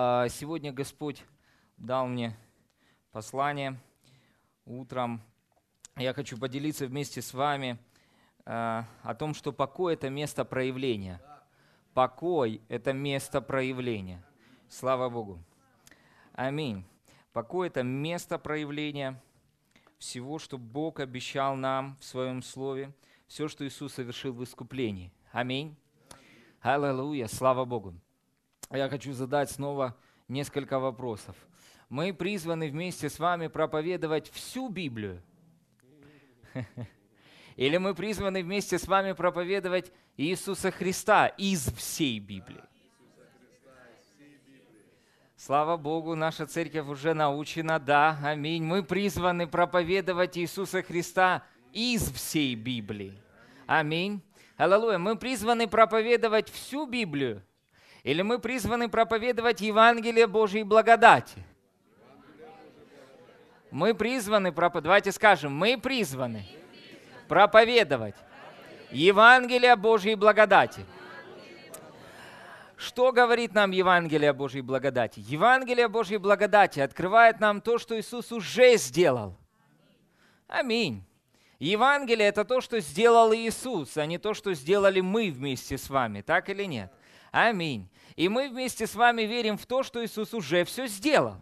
А, сегодня Господь дал мне послание утром. Я хочу поделиться вместе с вами а, о том, что покой – это место проявления. Покой – это место проявления. Слава Богу. Аминь. Покой – это место проявления всего, что Бог обещал нам в Своем Слове, все, что Иисус совершил в искуплении. Аминь. Аллилуйя. Слава Богу я хочу задать снова несколько вопросов. Мы призваны вместе с вами проповедовать всю Библию? Или мы призваны вместе с вами проповедовать Иисуса Христа из всей Библии? Слава Богу, наша церковь уже научена, да, аминь. Мы призваны проповедовать Иисуса Христа из всей Библии. Аминь. Аллилуйя. Мы призваны проповедовать всю Библию или мы призваны проповедовать Евангелие Божьей благодати? Мы призваны проповедовать, давайте скажем, мы призваны проповедовать Евангелие Божьей благодати. Что говорит нам Евангелие Божьей благодати? Евангелие Божьей благодати открывает нам то, что Иисус уже сделал. Аминь. Евангелие – это то, что сделал Иисус, а не то, что сделали мы вместе с вами, так или нет? Аминь. И мы вместе с вами верим в то, что Иисус уже все сделал.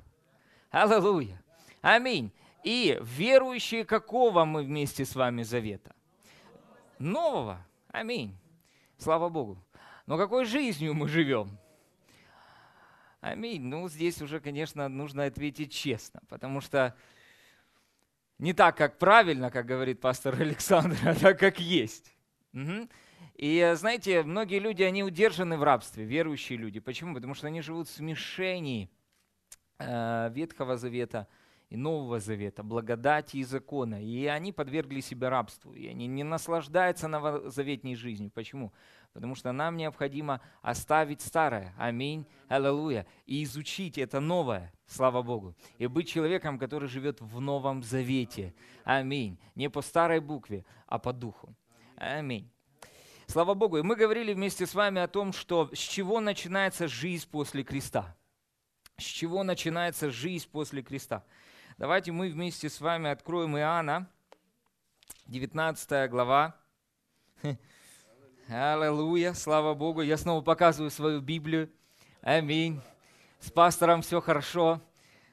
Аллилуйя. Аминь. И верующие какого мы вместе с вами завета? Нового. Аминь. Слава Богу. Но какой жизнью мы живем? Аминь. Ну, здесь уже, конечно, нужно ответить честно, потому что не так, как правильно, как говорит пастор Александр, а так, как есть. Угу. И э, знаете, многие люди, они удержаны в рабстве, верующие люди. Почему? Потому что они живут в смешении э, Ветхого Завета и Нового Завета, благодати и закона. И они подвергли себя рабству. И они не наслаждаются новозаветней жизнью. Почему? Потому что нам необходимо оставить старое. Аминь. Аллилуйя. И изучить это новое. Слава Богу. И быть человеком, который живет в Новом Завете. Аминь. Не по старой букве, а по духу. Аминь. Слава Богу. И мы говорили вместе с вами о том, что с чего начинается жизнь после креста. С чего начинается жизнь после креста. Давайте мы вместе с вами откроем Иоанна, 19 глава. Аллилуйя, слава Богу. Я снова показываю свою Библию. Аминь. С пастором все хорошо.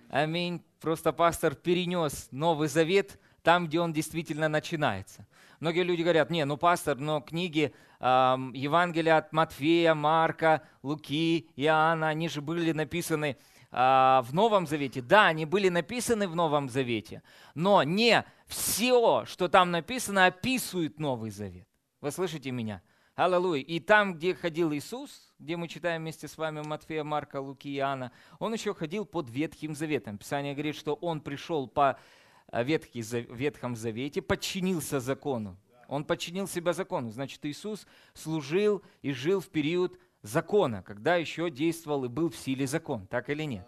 Аминь. Просто пастор перенес Новый Завет там, где он действительно начинается. Многие люди говорят, не, ну пастор, но книги э, Евангелия от Матфея, Марка, Луки, Иоанна, они же были написаны э, в Новом Завете. Да, они были написаны в Новом Завете, но не все, что там написано, описывает Новый Завет. Вы слышите меня? Аллилуйя. И там, где ходил Иисус, где мы читаем вместе с вами Матфея, Марка, Луки Иоанна, он еще ходил под Ветхим Заветом. Писание говорит, что он пришел по Ветхий, Ветхом Завете, подчинился закону. Он подчинил себя закону. Значит, Иисус служил и жил в период закона, когда еще действовал и был в силе закон. Так или нет?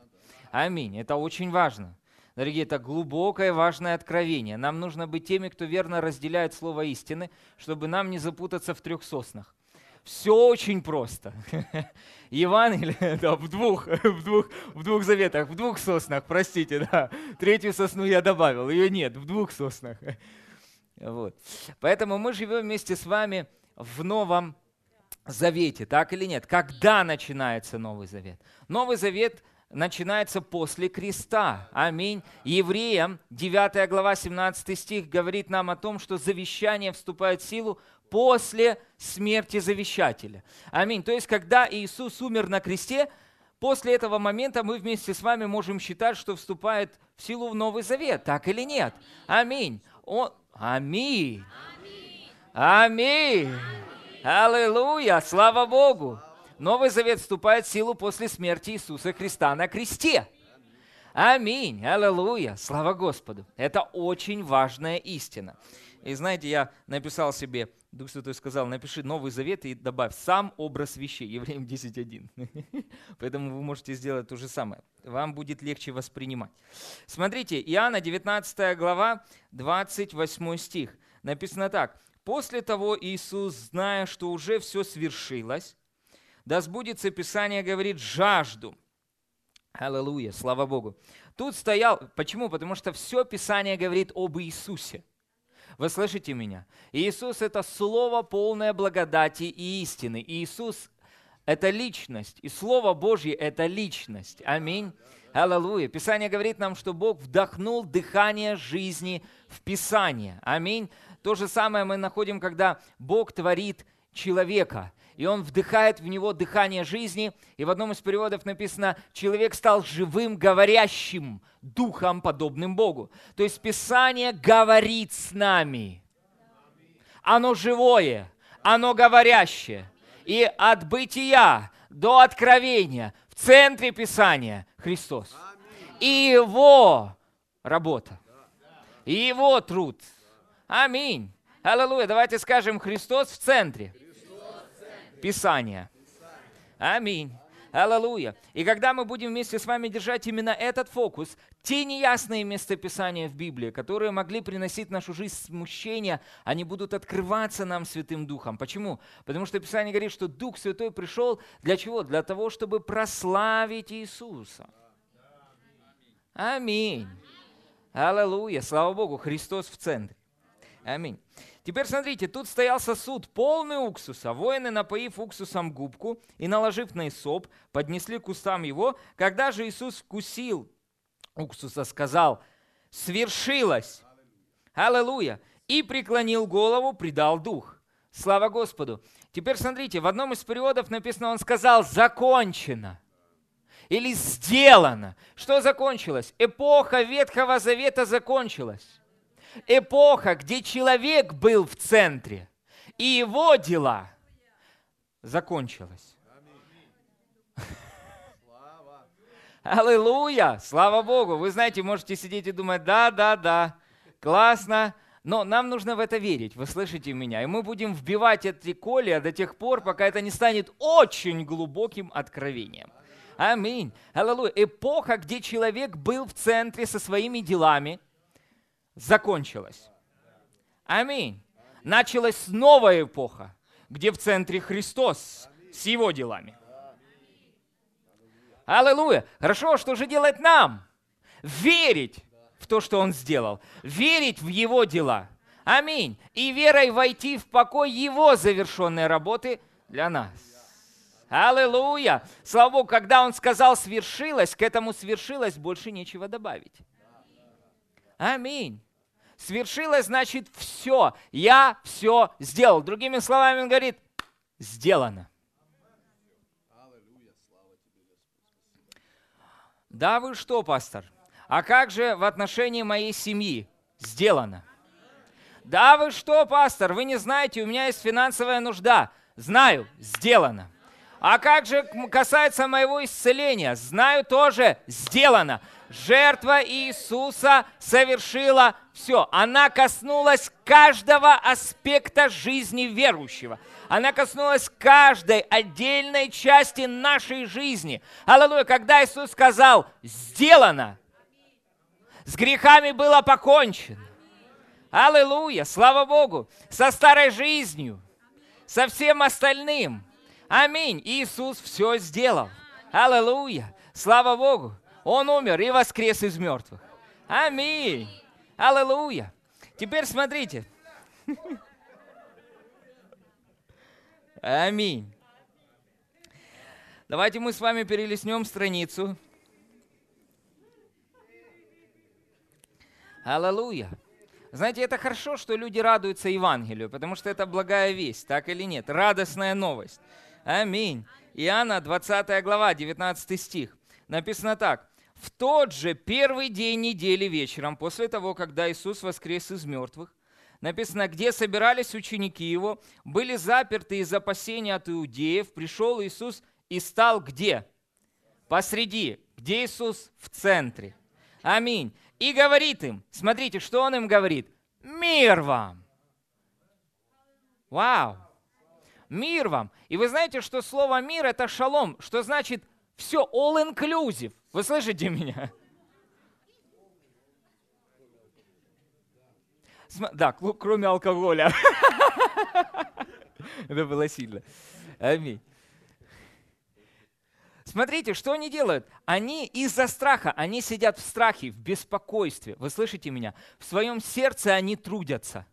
Аминь. Это очень важно. Дорогие, это глубокое, важное откровение. Нам нужно быть теми, кто верно разделяет слово истины, чтобы нам не запутаться в трех соснах. Все очень просто. Евангелие да, в, двух, в, двух, в двух заветах, в двух соснах, простите, да. Третью сосну я добавил, ее нет, в двух соснах. Вот. Поэтому мы живем вместе с вами в Новом Завете, так или нет? Когда начинается Новый Завет? Новый Завет начинается после креста. Аминь. Евреям 9 глава 17 стих говорит нам о том, что завещание вступает в силу после смерти завещателя. Аминь. То есть, когда Иисус умер на кресте, после этого момента мы вместе с вами можем считать, что вступает в силу в Новый Завет. Так или нет? Аминь. Он... Аминь. Аминь. Аллилуйя. Слава Богу. Новый Завет вступает в силу после смерти Иисуса Христа на кресте. Аминь. Аллилуйя. Слава Господу. Это очень важная истина. И знаете, я написал себе, Дух Святой сказал, напиши Новый Завет и добавь сам образ вещей, Евреям 10.1. Поэтому вы можете сделать то же самое. Вам будет легче воспринимать. Смотрите, Иоанна 19 глава, 28 стих. Написано так. «После того Иисус, зная, что уже все свершилось, да сбудется Писание, говорит, жажду. Аллилуйя, слава Богу. Тут стоял, почему? Потому что все Писание говорит об Иисусе. Вы слышите меня? Иисус – это слово полное благодати и истины. Иисус – это личность, и Слово Божье – это личность. Аминь. Аллилуйя. Писание говорит нам, что Бог вдохнул дыхание жизни в Писание. Аминь. То же самое мы находим, когда Бог творит человека – и он вдыхает в него дыхание жизни. И в одном из переводов написано, человек стал живым, говорящим духом, подобным Богу. То есть Писание говорит с нами. Оно живое, оно говорящее. И от бытия до откровения в центре Писания Христос. И Его работа, и Его труд. Аминь. Аллилуйя. Давайте скажем, Христос в центре. Писания. Аминь. Аллилуйя. И когда мы будем вместе с вами держать именно этот фокус, те неясные местописания в Библии, которые могли приносить в нашу жизнь смущение, они будут открываться нам Святым Духом. Почему? Потому что Писание говорит, что Дух Святой пришел для чего? Для того, чтобы прославить Иисуса. Аминь. Аллилуйя. Слава Богу, Христос в центре. Аминь. Теперь смотрите, тут стоял сосуд, полный уксуса. Воины, напоив уксусом губку и наложив на Исоп, поднесли к устам его. Когда же Иисус вкусил уксуса, сказал, свершилось. Аллилуйя. И преклонил голову, предал дух. Слава Господу. Теперь смотрите, в одном из переводов написано, он сказал, закончено. Или сделано. Что закончилось? Эпоха Ветхого Завета закончилась эпоха, где человек был в центре, и его дела закончилась. Аллилуйя! Слава Богу! Вы знаете, можете сидеть и думать, да, да, да, классно, но нам нужно в это верить, вы слышите меня? И мы будем вбивать эти колия до тех пор, пока это не станет очень глубоким откровением. Аминь. Аллилуйя. Эпоха, где человек был в центре со своими делами, закончилась. Аминь. Началась новая эпоха, где в центре Христос с его делами. Аллилуйя. Хорошо, что же делать нам? Верить в то, что Он сделал. Верить в Его дела. Аминь. И верой войти в покой Его завершенной работы для нас. Аллилуйя. Слава Богу, когда Он сказал «свершилось», к этому «свершилось» больше нечего добавить. Аминь. Свершилось, значит, все. Я все сделал. Другими словами, он говорит, сделано. Да вы что, пастор? А как же в отношении моей семьи? Сделано. Да вы что, пастор? Вы не знаете, у меня есть финансовая нужда. Знаю, сделано. А как же касается моего исцеления? Знаю тоже, сделано. Жертва Иисуса совершила все. Она коснулась каждого аспекта жизни верующего. Она коснулась каждой отдельной части нашей жизни. Аллилуйя, когда Иисус сказал «сделано», с грехами было покончено. Аллилуйя, слава Богу, со старой жизнью, со всем остальным. Аминь. Иисус все сделал. Аллилуйя, слава Богу. Он умер и воскрес из мертвых. Аминь. Аллилуйя. Теперь смотрите. Аминь. Давайте мы с вами перелистнем страницу. Аллилуйя. Знаете, это хорошо, что люди радуются Евангелию, потому что это благая весть, так или нет? Радостная новость. Аминь. Иоанна, 20 глава, 19 стих. Написано так. В тот же первый день недели вечером, после того, когда Иисус воскрес из мертвых, написано, где собирались ученики Его, были заперты из опасения от иудеев, пришел Иисус и стал где? Посреди. Где Иисус? В центре. Аминь. И говорит им, смотрите, что Он им говорит? Мир вам! Вау! Мир вам! И вы знаете, что слово мир это шалом, что значит все all-inclusive. Вы слышите меня? Да, кроме алкоголя. Это было сильно. Аминь. Смотрите, что они делают? Они из-за страха, они сидят в страхе, в беспокойстве. Вы слышите меня? В своем сердце они трудятся.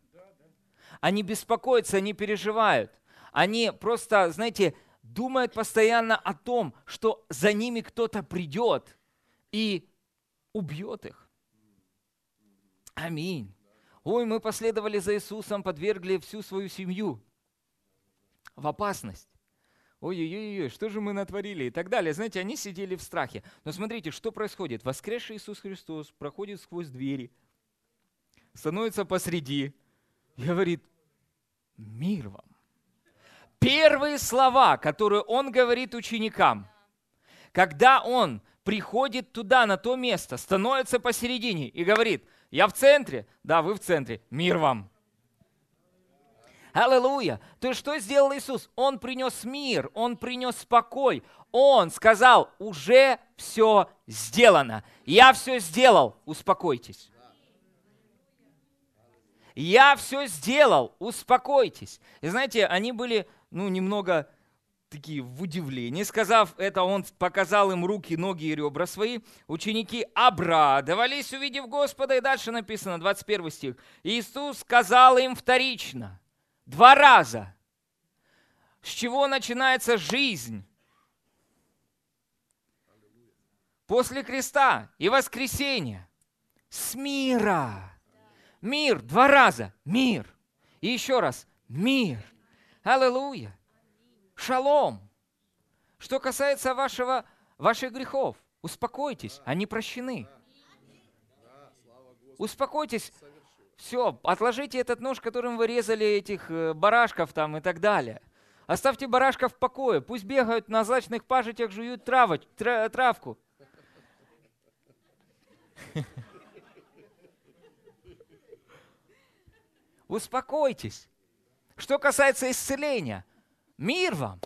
Они беспокоятся, они переживают. Они просто, знаете, думают постоянно о том, что за ними кто-то придет и убьет их. Аминь. Ой, мы последовали за Иисусом, подвергли всю свою семью в опасность. Ой-ой-ой, что же мы натворили и так далее. Знаете, они сидели в страхе. Но смотрите, что происходит. Воскресший Иисус Христос проходит сквозь двери, становится посреди говорит, мир вам. Первые слова, которые он говорит ученикам, когда он приходит туда, на то место, становится посередине и говорит, я в центре, да, вы в центре, мир вам. Аллилуйя. То есть что сделал Иисус? Он принес мир, Он принес спокой. Он сказал, уже все сделано. Я все сделал, успокойтесь. Я все сделал, успокойтесь. И знаете, они были, ну, немного такие в удивлении. Сказав это, он показал им руки, ноги и ребра свои. Ученики обрадовались, увидев Господа. И дальше написано, 21 стих. Иисус сказал им вторично – Два раза. С чего начинается жизнь? После креста и воскресения. С мира. Мир. Два раза. Мир. И еще раз. Мир. Аллилуйя. Шалом. Что касается вашего, ваших грехов, успокойтесь, они прощены. Успокойтесь, все, отложите этот нож, которым вы резали этих э, барашков там и так далее. Оставьте барашков в покое, пусть бегают на злачных пажитях, жуют травоч, тра, травку. Успокойтесь. Что касается исцеления, мир вам.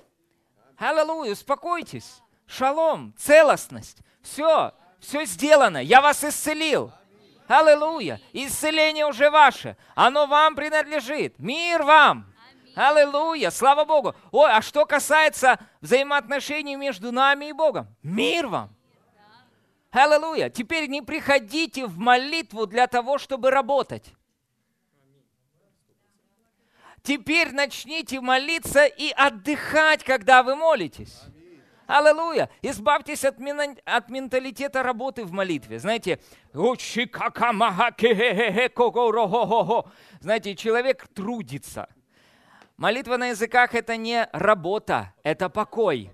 Аллилуйя, успокойтесь. Шалом, целостность. Все, все сделано. Я вас исцелил. Аллилуйя. Исцеление уже ваше. Оно вам принадлежит. Мир вам. Аллилуйя. Слава Богу. Ой, а что касается взаимоотношений между нами и Богом? Мир вам. Аллилуйя. Теперь не приходите в молитву для того, чтобы работать. Теперь начните молиться и отдыхать, когда вы молитесь. Аллилуйя! Избавьтесь от, мина, от менталитета работы в молитве. Знаете, знаете, человек трудится. Молитва на языках – это не работа, это покой.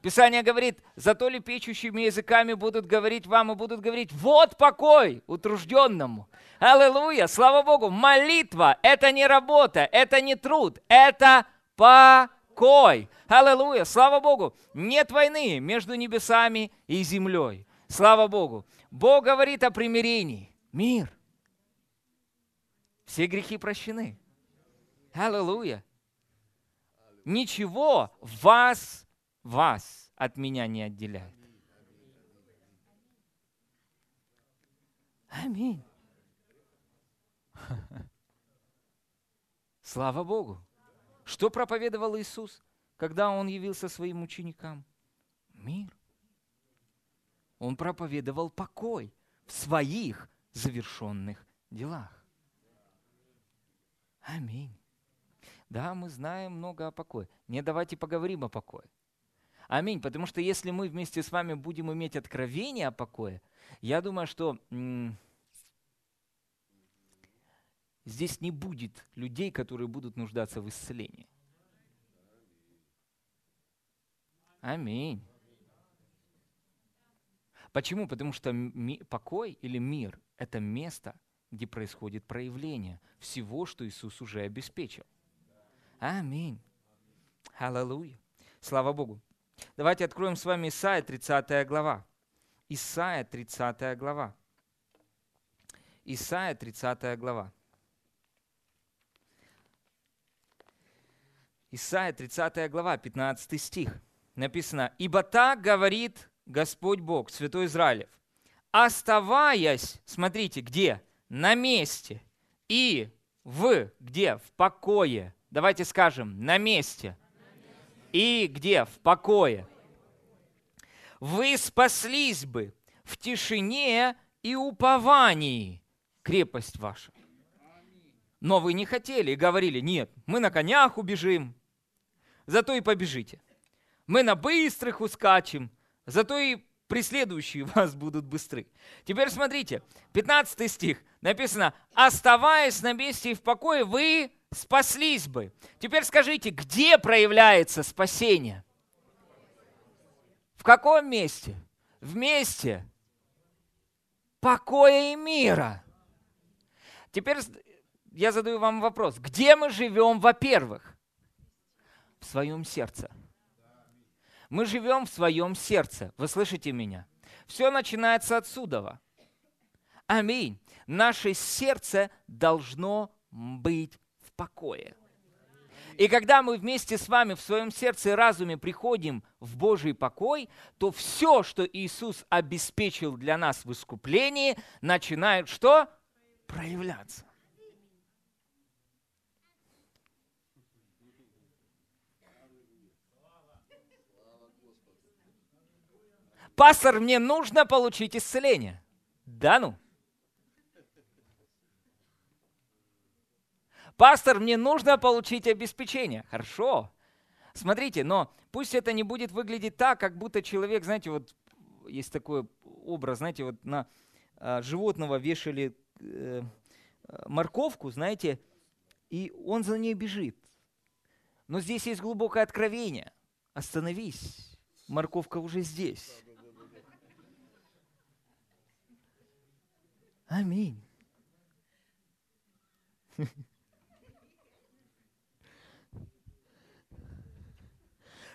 Писание говорит, зато ли печущими языками будут говорить вам и будут говорить, вот покой утружденному. Аллилуйя, слава Богу, молитва – это не работа, это не труд, это покой. Аллилуйя, слава Богу. Нет войны между небесами и землей. Слава Богу. Бог говорит о примирении. Мир. Все грехи прощены. Аллилуйя. Ничего вас, вас от меня не отделяет. Аминь. Слава Богу. Что проповедовал Иисус? когда он явился своим ученикам? Мир. Он проповедовал покой в своих завершенных делах. Аминь. Да, мы знаем много о покое. Не давайте поговорим о покое. Аминь. Потому что если мы вместе с вами будем иметь откровение о покое, я думаю, что здесь не будет людей, которые будут нуждаться в исцелении. Аминь. Почему? Потому что ми- покой или мир – это место, где происходит проявление всего, что Иисус уже обеспечил. Аминь. Аллилуйя. Слава Богу. Давайте откроем с вами Исаия 30 глава. Исаия 30 глава. Исаия 30 глава. Исаия 30 глава, 15 стих написано, «Ибо так говорит Господь Бог, Святой Израилев, оставаясь, смотрите, где? На месте и в, где? В покое. Давайте скажем, на месте. И где? В покое. вы спаслись бы в тишине и уповании крепость ваша. Но вы не хотели и говорили, нет, мы на конях убежим, зато и побежите. Мы на быстрых ускачем, зато и преследующие вас будут быстры. Теперь смотрите, 15 стих написано, оставаясь на месте и в покое, вы спаслись бы. Теперь скажите, где проявляется спасение? В каком месте? В месте покоя и мира. Теперь я задаю вам вопрос. Где мы живем, во-первых? В своем сердце. Мы живем в своем сердце. Вы слышите меня? Все начинается отсюда. Аминь. Наше сердце должно быть в покое. И когда мы вместе с вами в своем сердце и разуме приходим в Божий покой, то все, что Иисус обеспечил для нас в искуплении, начинает что? Проявляться. Пастор, мне нужно получить исцеление. Да ну? Пастор, мне нужно получить обеспечение. Хорошо. Смотрите, но пусть это не будет выглядеть так, как будто человек, знаете, вот есть такой образ, знаете, вот на э, животного вешали э, морковку, знаете, и он за ней бежит. Но здесь есть глубокое откровение. Остановись, морковка уже здесь. Аминь.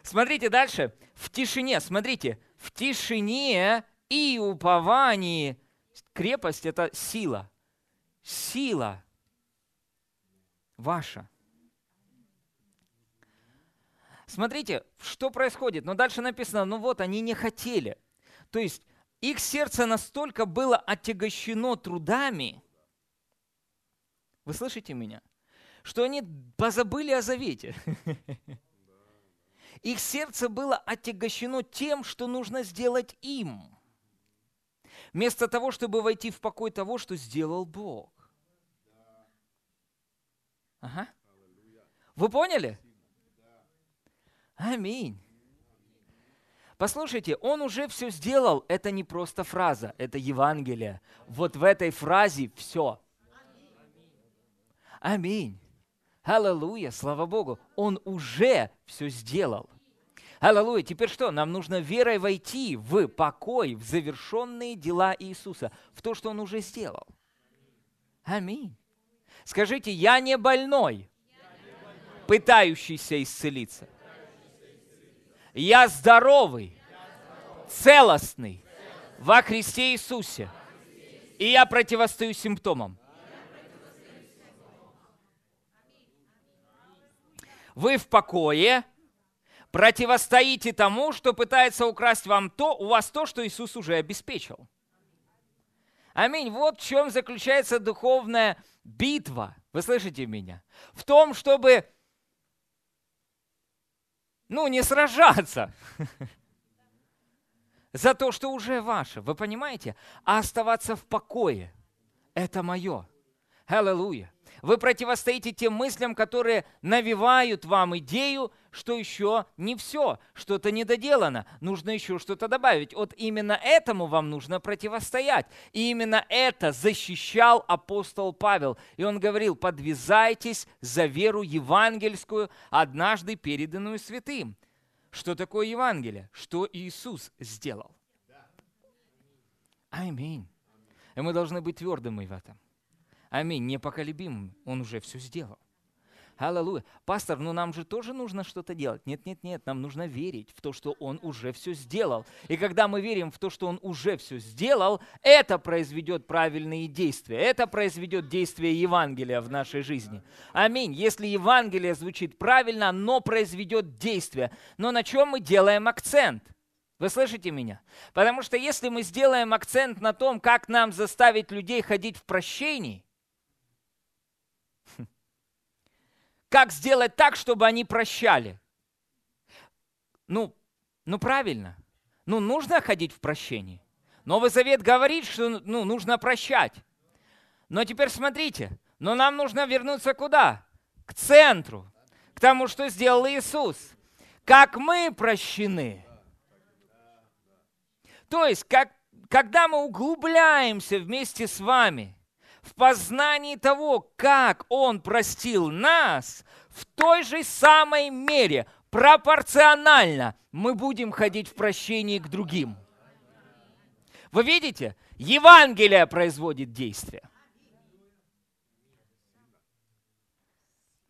Смотрите дальше. В тишине, смотрите, в тишине и уповании. Крепость – это сила. Сила ваша. Смотрите, что происходит. Но дальше написано, ну вот, они не хотели. То есть их сердце настолько было отягощено трудами, вы слышите меня, что они позабыли о завете. Их сердце было отягощено тем, что нужно сделать им, вместо того, чтобы войти в покой того, что сделал Бог. Ага. Вы поняли? Аминь. Послушайте, он уже все сделал. Это не просто фраза, это Евангелие. Вот в этой фразе все. Аминь. Аллилуйя, слава Богу, Он уже все сделал. Аллилуйя. Теперь что? Нам нужно верой войти в покой, в завершенные дела Иисуса, в то, что Он уже сделал. Аминь. Скажите, я не больной, пытающийся исцелиться. Я здоровый, целостный во Христе Иисусе. И я противостою симптомам. вы в покое, противостоите тому, что пытается украсть вам то, у вас то, что Иисус уже обеспечил. Аминь. Вот в чем заключается духовная битва. Вы слышите меня? В том, чтобы, ну, не сражаться за то, что уже ваше. Вы понимаете? А оставаться в покое. Это мое. Аллилуйя. Вы противостоите тем мыслям, которые навевают вам идею, что еще не все, что-то недоделано, нужно еще что-то добавить. Вот именно этому вам нужно противостоять. И именно это защищал апостол Павел. И он говорил, подвязайтесь за веру евангельскую, однажды переданную святым. Что такое Евангелие? Что Иисус сделал? Аминь. И мы должны быть твердыми в этом. Аминь. Непоколебимым. Он уже все сделал. Аллилуйя. Пастор, ну нам же тоже нужно что-то делать. Нет, нет, нет, нам нужно верить в то, что Он уже все сделал. И когда мы верим в то, что Он уже все сделал, это произведет правильные действия. Это произведет действие Евангелия в нашей жизни. Аминь. Если Евангелие звучит правильно, оно произведет действие. Но на чем мы делаем акцент? Вы слышите меня? Потому что если мы сделаем акцент на том, как нам заставить людей ходить в прощении, Как сделать так, чтобы они прощали? Ну, ну правильно. ну, нужно ходить в прощении. Новый Завет говорит, что ну, нужно прощать. Но теперь смотрите, но нам нужно вернуться куда? К центру, к тому, что сделал Иисус. Как мы прощены. То есть, как, когда мы углубляемся вместе с вами в познании того, как Он простил нас, в той же самой мере, пропорционально, мы будем ходить в прощении к другим. Вы видите? Евангелие производит действие.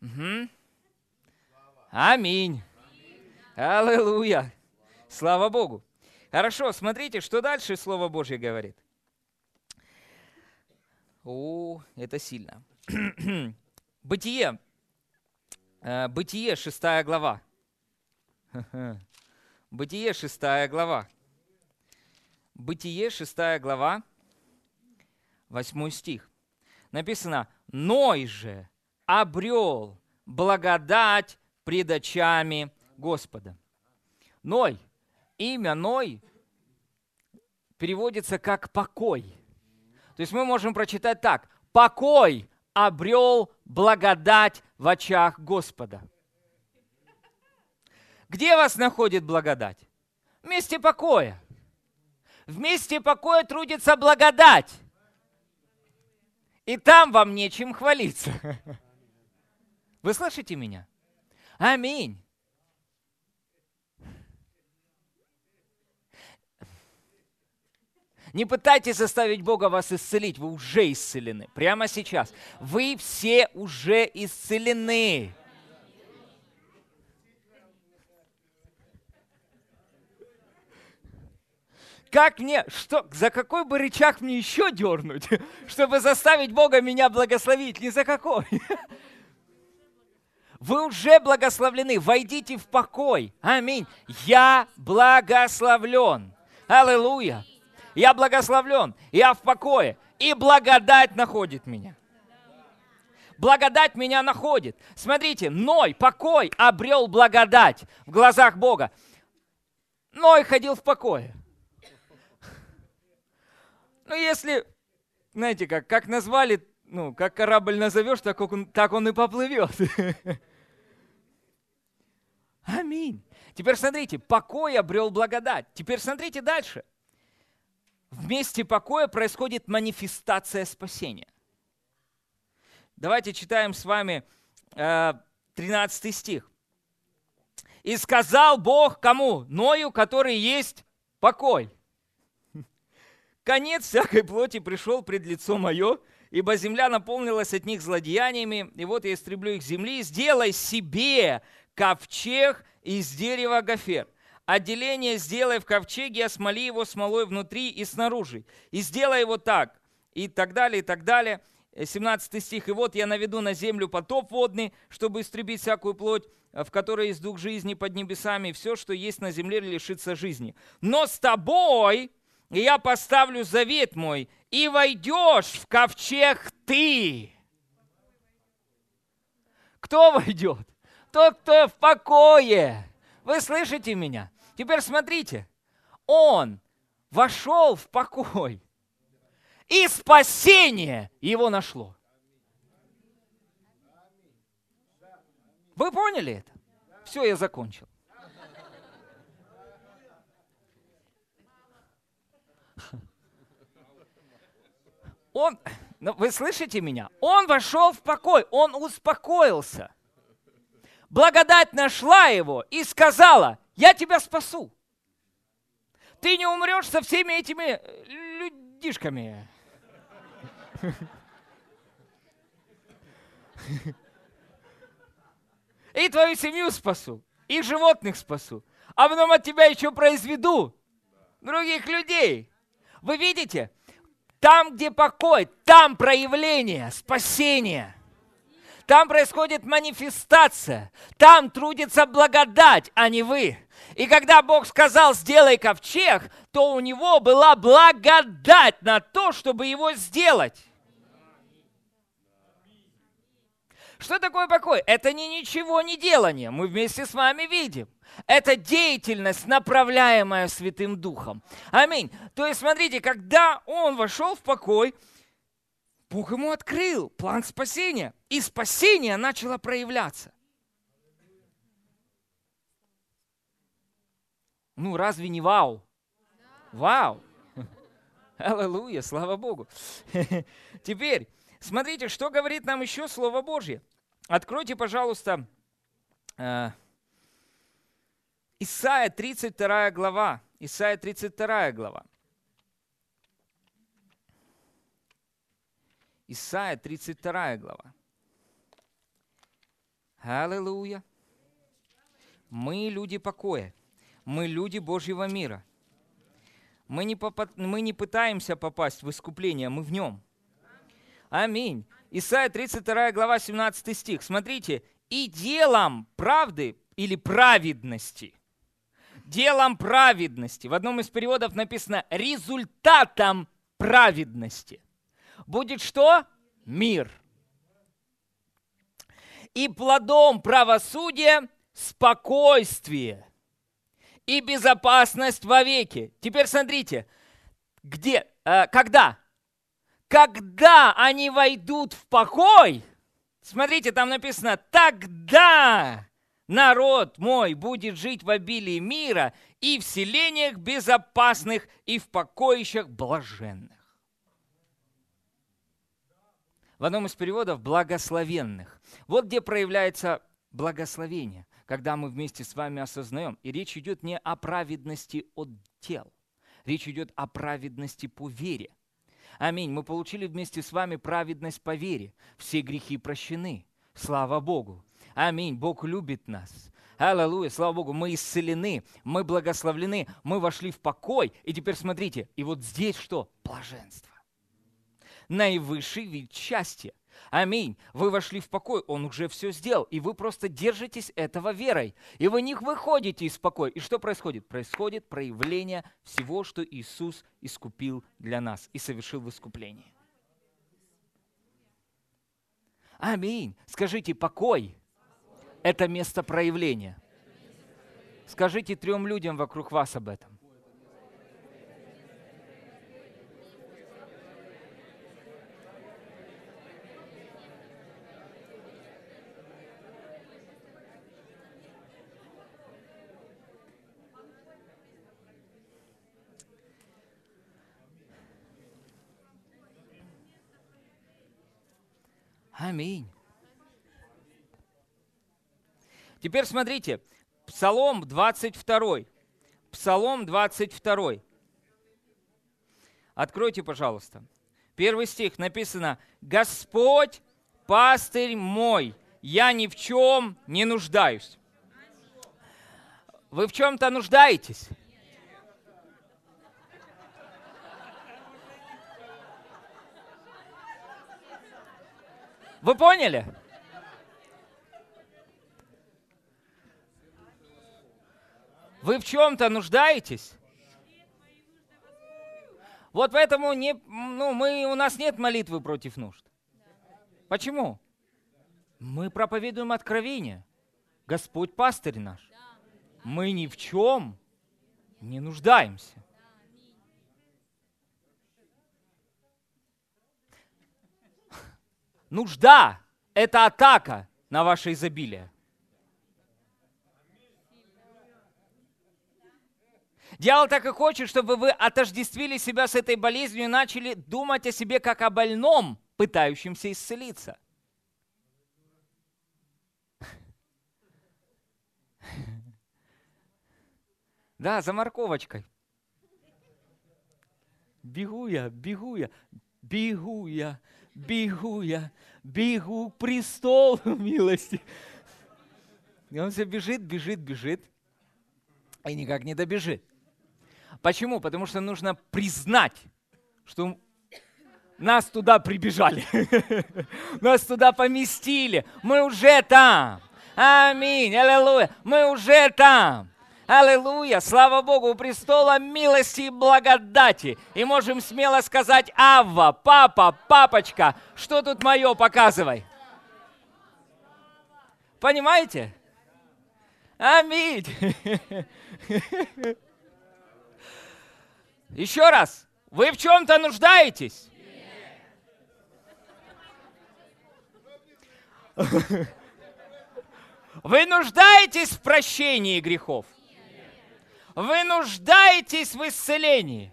Угу. Аминь. Аллилуйя. Слава Богу. Хорошо, смотрите, что дальше Слово Божье говорит. О, это сильно. Бытие. Э, Бытие, шестая глава. Бытие, шестая глава. Бытие, шестая глава, восьмой стих. Написано, «Ной же обрел благодать пред очами Господа». Ной, имя Ной переводится как «покой». То есть мы можем прочитать так. «Покой обрел благодать в очах Господа». Где вас находит благодать? В месте покоя. В месте покоя трудится благодать. И там вам нечем хвалиться. Вы слышите меня? Аминь. Не пытайтесь заставить Бога вас исцелить, вы уже исцелены. Прямо сейчас. Вы все уже исцелены. как мне, что, за какой бы рычаг мне еще дернуть, чтобы заставить Бога меня благословить? Ни за какой. Вы уже благословлены, войдите в покой. Аминь. Я благословлен. Аллилуйя. Я благословлен, я в покое. И благодать находит меня. Благодать меня находит. Смотрите, Ной, покой, обрел благодать в глазах Бога. Ной ходил в покое. Ну, если, знаете как, как назвали, ну, как корабль назовешь, так он, так он и поплывет. Аминь. Теперь смотрите, покой обрел благодать. Теперь смотрите дальше. В месте покоя происходит манифестация спасения. Давайте читаем с вами 13 э, стих. «И сказал Бог кому? Ною, который есть покой». Конец всякой плоти пришел пред лицо мое, ибо земля наполнилась от них злодеяниями, и вот я истреблю их земли. Сделай себе ковчег из дерева гофер. Отделение сделай в ковчеге, осмоли его смолой внутри и снаружи. И сделай его так, и так далее, и так далее. 17 стих. «И вот я наведу на землю потоп водный, чтобы истребить всякую плоть, в которой есть дух жизни под небесами, и все, что есть на земле, лишится жизни. Но с тобой я поставлю завет мой, и войдешь в ковчег ты. Кто войдет? Тот, кто в покое. Вы слышите меня? Теперь смотрите. Он вошел в покой, и спасение его нашло. Вы поняли это? Все, я закончил. Он, ну, вы слышите меня? Он вошел в покой, он успокоился. Благодать нашла его и сказала, я тебя спасу. Ты не умрешь со всеми этими э, людишками. И твою семью спасу, и животных спасу. А потом от тебя еще произведу других людей. Вы видите? Там, где покой, там проявление, спасение. Там происходит манифестация. Там трудится благодать, а не вы. И когда Бог сказал, сделай ковчег, то у него была благодать на то, чтобы его сделать. Что такое покой? Это не ничего не делание. Мы вместе с вами видим. Это деятельность, направляемая Святым Духом. Аминь. То есть, смотрите, когда он вошел в покой, Бог ему открыл план спасения. И спасение начало проявляться. Ну, разве не вау? Вау! Аллилуйя, слава Богу. Теперь, смотрите, что говорит нам еще Слово Божье. Откройте, пожалуйста, э, Исайя 32 глава. Исайя 32 глава. Исайя 32 глава. Аллилуйя. Мы люди покоя. Мы люди Божьего мира. Мы не, попад... мы не пытаемся попасть в искупление, мы в нем. Аминь. Исайя 32 глава 17 стих. Смотрите. «И делом правды или праведности». Делом праведности. В одном из переводов написано «результатом праведности». Будет что? Мир. И плодом правосудия – спокойствие и безопасность вовеки. Теперь смотрите, где, э, когда? Когда они войдут в покой, смотрите, там написано, тогда народ мой будет жить в обилии мира и в селениях безопасных и в покоищах блаженных. В одном из переводов благословенных. Вот где проявляется благословение когда мы вместе с вами осознаем. И речь идет не о праведности от тел. Речь идет о праведности по вере. Аминь. Мы получили вместе с вами праведность по вере. Все грехи прощены. Слава Богу. Аминь. Бог любит нас. Аллилуйя, слава Богу, мы исцелены, мы благословлены, мы вошли в покой. И теперь смотрите, и вот здесь что? Блаженство. Наивысший вид счастья. Аминь. Вы вошли в покой, Он уже все сделал, и вы просто держитесь этого верой. И вы не выходите из покоя. И что происходит? Происходит проявление всего, что Иисус искупил для нас и совершил в искуплении. Аминь. Скажите, покой – это место проявления. Скажите трем людям вокруг вас об этом. Аминь. Теперь смотрите, Псалом 22. Псалом 22. Откройте, пожалуйста. Первый стих написано, «Господь, пастырь мой, я ни в чем не нуждаюсь». Вы в чем-то нуждаетесь? Вы поняли? Вы в чем-то нуждаетесь? Вот поэтому не, ну, мы, у нас нет молитвы против нужд. Почему? Мы проповедуем откровение. Господь пастырь наш. Мы ни в чем не нуждаемся. Нужда – это атака на ваше изобилие. Дьявол так и хочет, чтобы вы отождествили себя с этой болезнью и начали думать о себе как о больном, пытающемся исцелиться. Да, за морковочкой. Бегу я, бегу я, бегу я, бегу я, бегу к престолу милости. И он все бежит, бежит, бежит, и никак не добежит. Почему? Потому что нужно признать, что нас туда прибежали, нас туда поместили, мы уже там. Аминь, аллилуйя, мы уже там. Аллилуйя! Слава Богу, у престола милости и благодати. И можем смело сказать, Авва, папа, папочка, что тут мое, показывай. Понимаете? Аминь. Еще раз. Вы в чем-то нуждаетесь? Вы нуждаетесь в прощении грехов? Вы нуждаетесь в исцелении?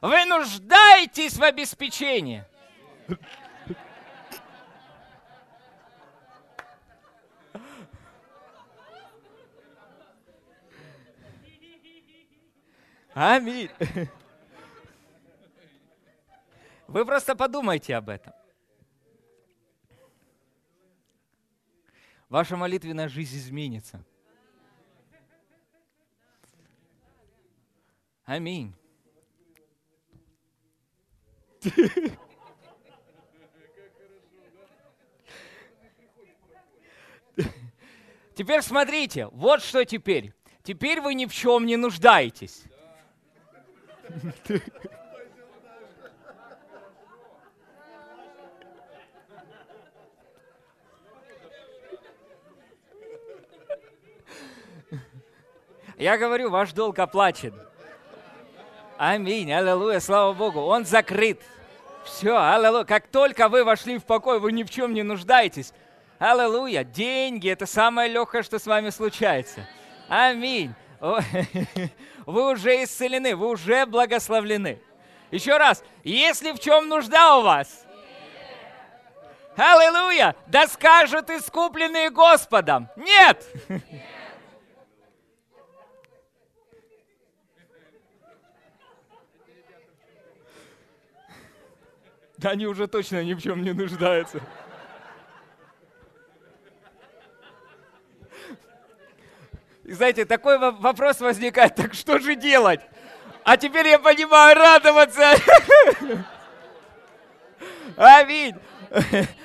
Вы нуждаетесь в обеспечении? Аминь. Вы просто подумайте об этом. Ваша молитвенная жизнь изменится. Аминь. Теперь смотрите, вот что теперь. Теперь вы ни в чем не нуждаетесь. Я говорю, ваш долг оплачен. Аминь, аллилуйя, слава Богу. Он закрыт. Все, аллилуйя. Как только вы вошли в покой, вы ни в чем не нуждаетесь. Аллилуйя. Деньги – это самое легкое, что с вами случается. Аминь. Вы уже исцелены, вы уже благословлены. Еще раз, если в чем нужда у вас, Аллилуйя! Да скажут искупленные Господом. Нет! Да они уже точно ни в чем не нуждаются. И знаете, такой вопрос возникает, так что же делать? А теперь я понимаю, радоваться. Аминь.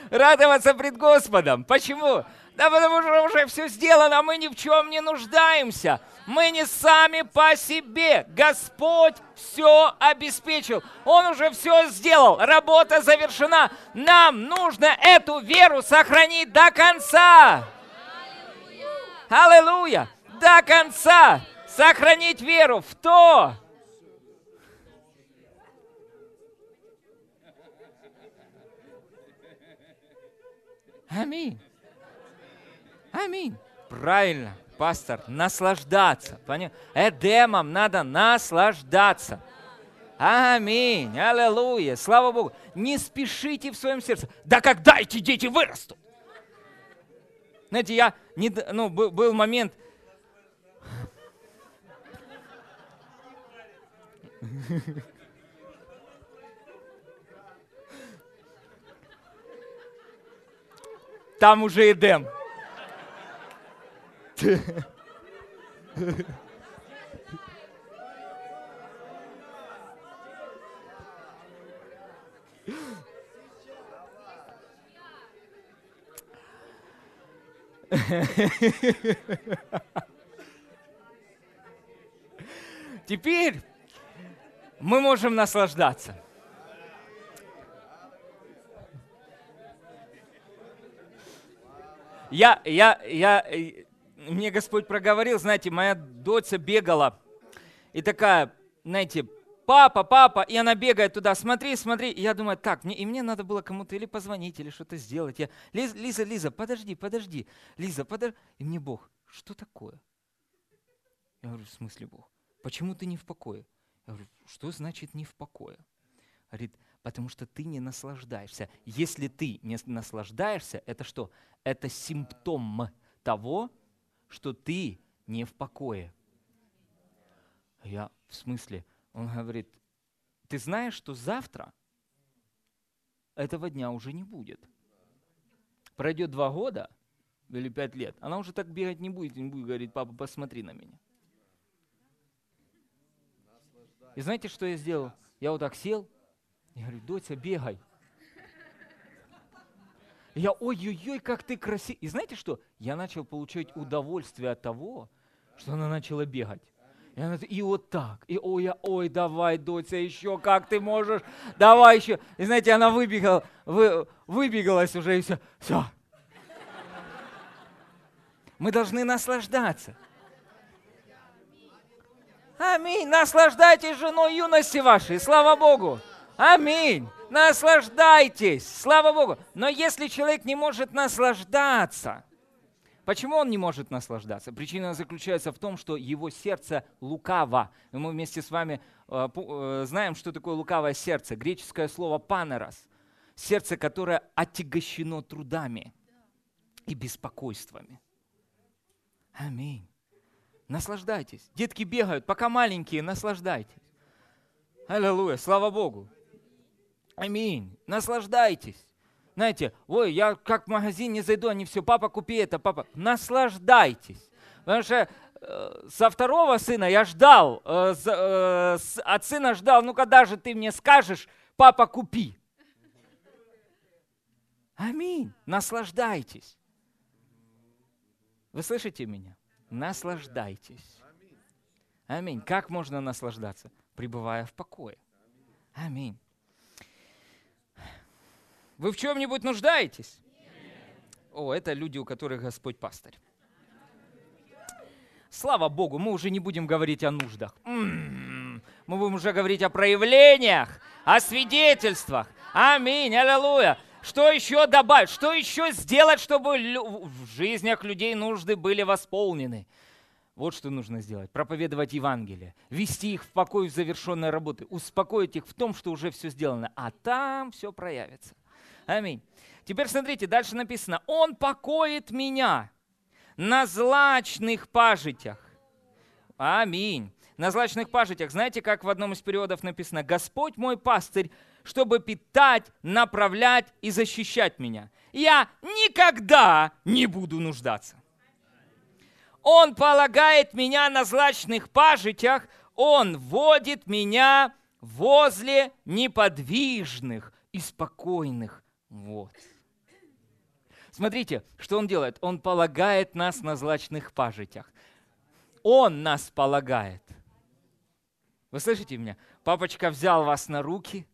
Радоваться пред Господом. Почему? Да потому что уже все сделано, мы ни в чем не нуждаемся. Мы не сами по себе. Господь все обеспечил. Он уже все сделал. Работа завершена. Нам нужно эту веру сохранить до конца. Аллилуйя! До конца сохранить веру в то, Аминь. Аминь. Правильно, пастор, наслаждаться. Понятно? Эдемом надо наслаждаться. Аминь. Аллилуйя. Слава Богу. Не спешите в своем сердце. Да когда эти дети вырастут? Знаете, я, не, ну, был, был момент, Там уже Эдем. Теперь мы можем наслаждаться. Я, я, я, мне Господь проговорил, знаете, моя дочь бегала, и такая, знаете, папа, папа, и она бегает туда, смотри, смотри. И я думаю, так, мне, и мне надо было кому-то или позвонить, или что-то сделать. Я, Лиза, Лиза, Лиза, подожди, подожди, Лиза, подожди. И мне Бог, что такое? Я говорю, в смысле Бог? Почему ты не в покое? Я говорю, что значит не в покое? Говорит, потому что ты не наслаждаешься. Если ты не наслаждаешься, это что? Это симптом того, что ты не в покое. Я в смысле? Он говорит, ты знаешь, что завтра этого дня уже не будет. Пройдет два года или пять лет, она уже так бегать не будет, не будет говорить, папа, посмотри на меня. И знаете, что я сделал? Я вот так сел, я говорю, доча, бегай. Я, ой-ой-ой, как ты красив. И знаете что? Я начал получать удовольствие от того, что она начала бегать. И, она, и вот так. И ой, я, ой, давай, доча, еще, как ты можешь, давай еще. И знаете, она выбегала, вы, выбегалась уже, и все, все. Мы должны наслаждаться. Аминь. Наслаждайтесь женой юности вашей. Слава Богу. Аминь. Наслаждайтесь. Слава Богу. Но если человек не может наслаждаться, Почему он не может наслаждаться? Причина заключается в том, что его сердце лукаво. Мы вместе с вами э, э, знаем, что такое лукавое сердце. Греческое слово «панерос». Сердце, которое отягощено трудами и беспокойствами. Аминь. Наслаждайтесь. Детки бегают, пока маленькие, наслаждайтесь. Аллилуйя, слава Богу. Аминь. Наслаждайтесь. Знаете, ой, я как в магазин не зайду, они все, папа, купи это, папа. Наслаждайтесь. Потому что э, со второго сына я ждал, э, э, от сына ждал, ну когда же ты мне скажешь, папа, купи. Аминь. Наслаждайтесь. Вы слышите меня? Наслаждайтесь. Аминь. Как можно наслаждаться? Пребывая в покое. Аминь. Вы в чем-нибудь нуждаетесь? О, это люди, у которых Господь пастырь. Слава Богу, мы уже не будем говорить о нуждах. М-м-м. Мы будем уже говорить о проявлениях, о свидетельствах. Аминь, аллилуйя. Что еще добавить? Что еще сделать, чтобы в жизнях людей нужды были восполнены? Вот что нужно сделать. Проповедовать Евангелие. Вести их в покой в завершенной работы. Успокоить их в том, что уже все сделано. А там все проявится. Аминь. Теперь смотрите, дальше написано. Он покоит меня на злачных пажитях. Аминь. На злачных пажитях. Знаете, как в одном из периодов написано? Господь мой пастырь, чтобы питать, направлять и защищать меня. Я никогда не буду нуждаться. Он полагает меня на злачных пажитях, Он водит меня возле неподвижных и спокойных вот. Смотрите, что он делает. Он полагает нас на злачных пажитях. Он нас полагает. Вы слышите меня? Папочка взял вас на руки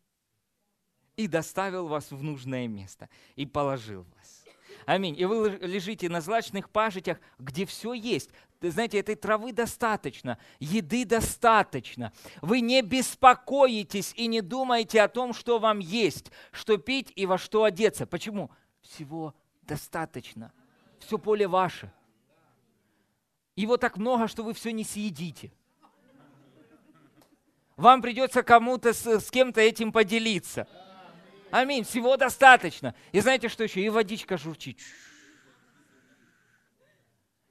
и доставил вас в нужное место и положил вас. Аминь. И вы лежите на злачных пажитях, где все есть. Знаете, этой травы достаточно, еды достаточно. Вы не беспокоитесь и не думаете о том, что вам есть, что пить и во что одеться. Почему? Всего достаточно. Все поле ваше. Его так много, что вы все не съедите. Вам придется кому-то с, с кем-то этим поделиться. Аминь. Всего достаточно. И знаете, что еще? И водичка журчит.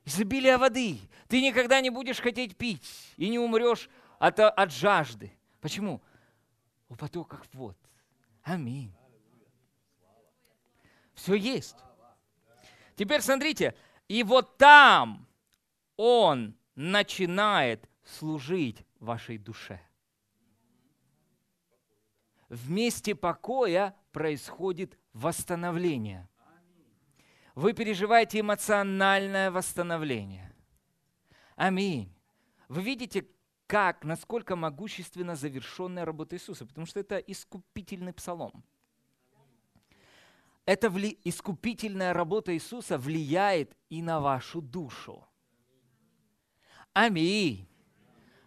Изобилие воды. Ты никогда не будешь хотеть пить и не умрешь от, от жажды. Почему? У потоков вод. Аминь. Все есть. Теперь смотрите, и вот там он начинает служить вашей душе. В месте покоя происходит восстановление вы переживаете эмоциональное восстановление. Аминь. Вы видите, как, насколько могущественно завершенная работа Иисуса, потому что это искупительный псалом. Эта вли... искупительная работа Иисуса влияет и на вашу душу. Аминь.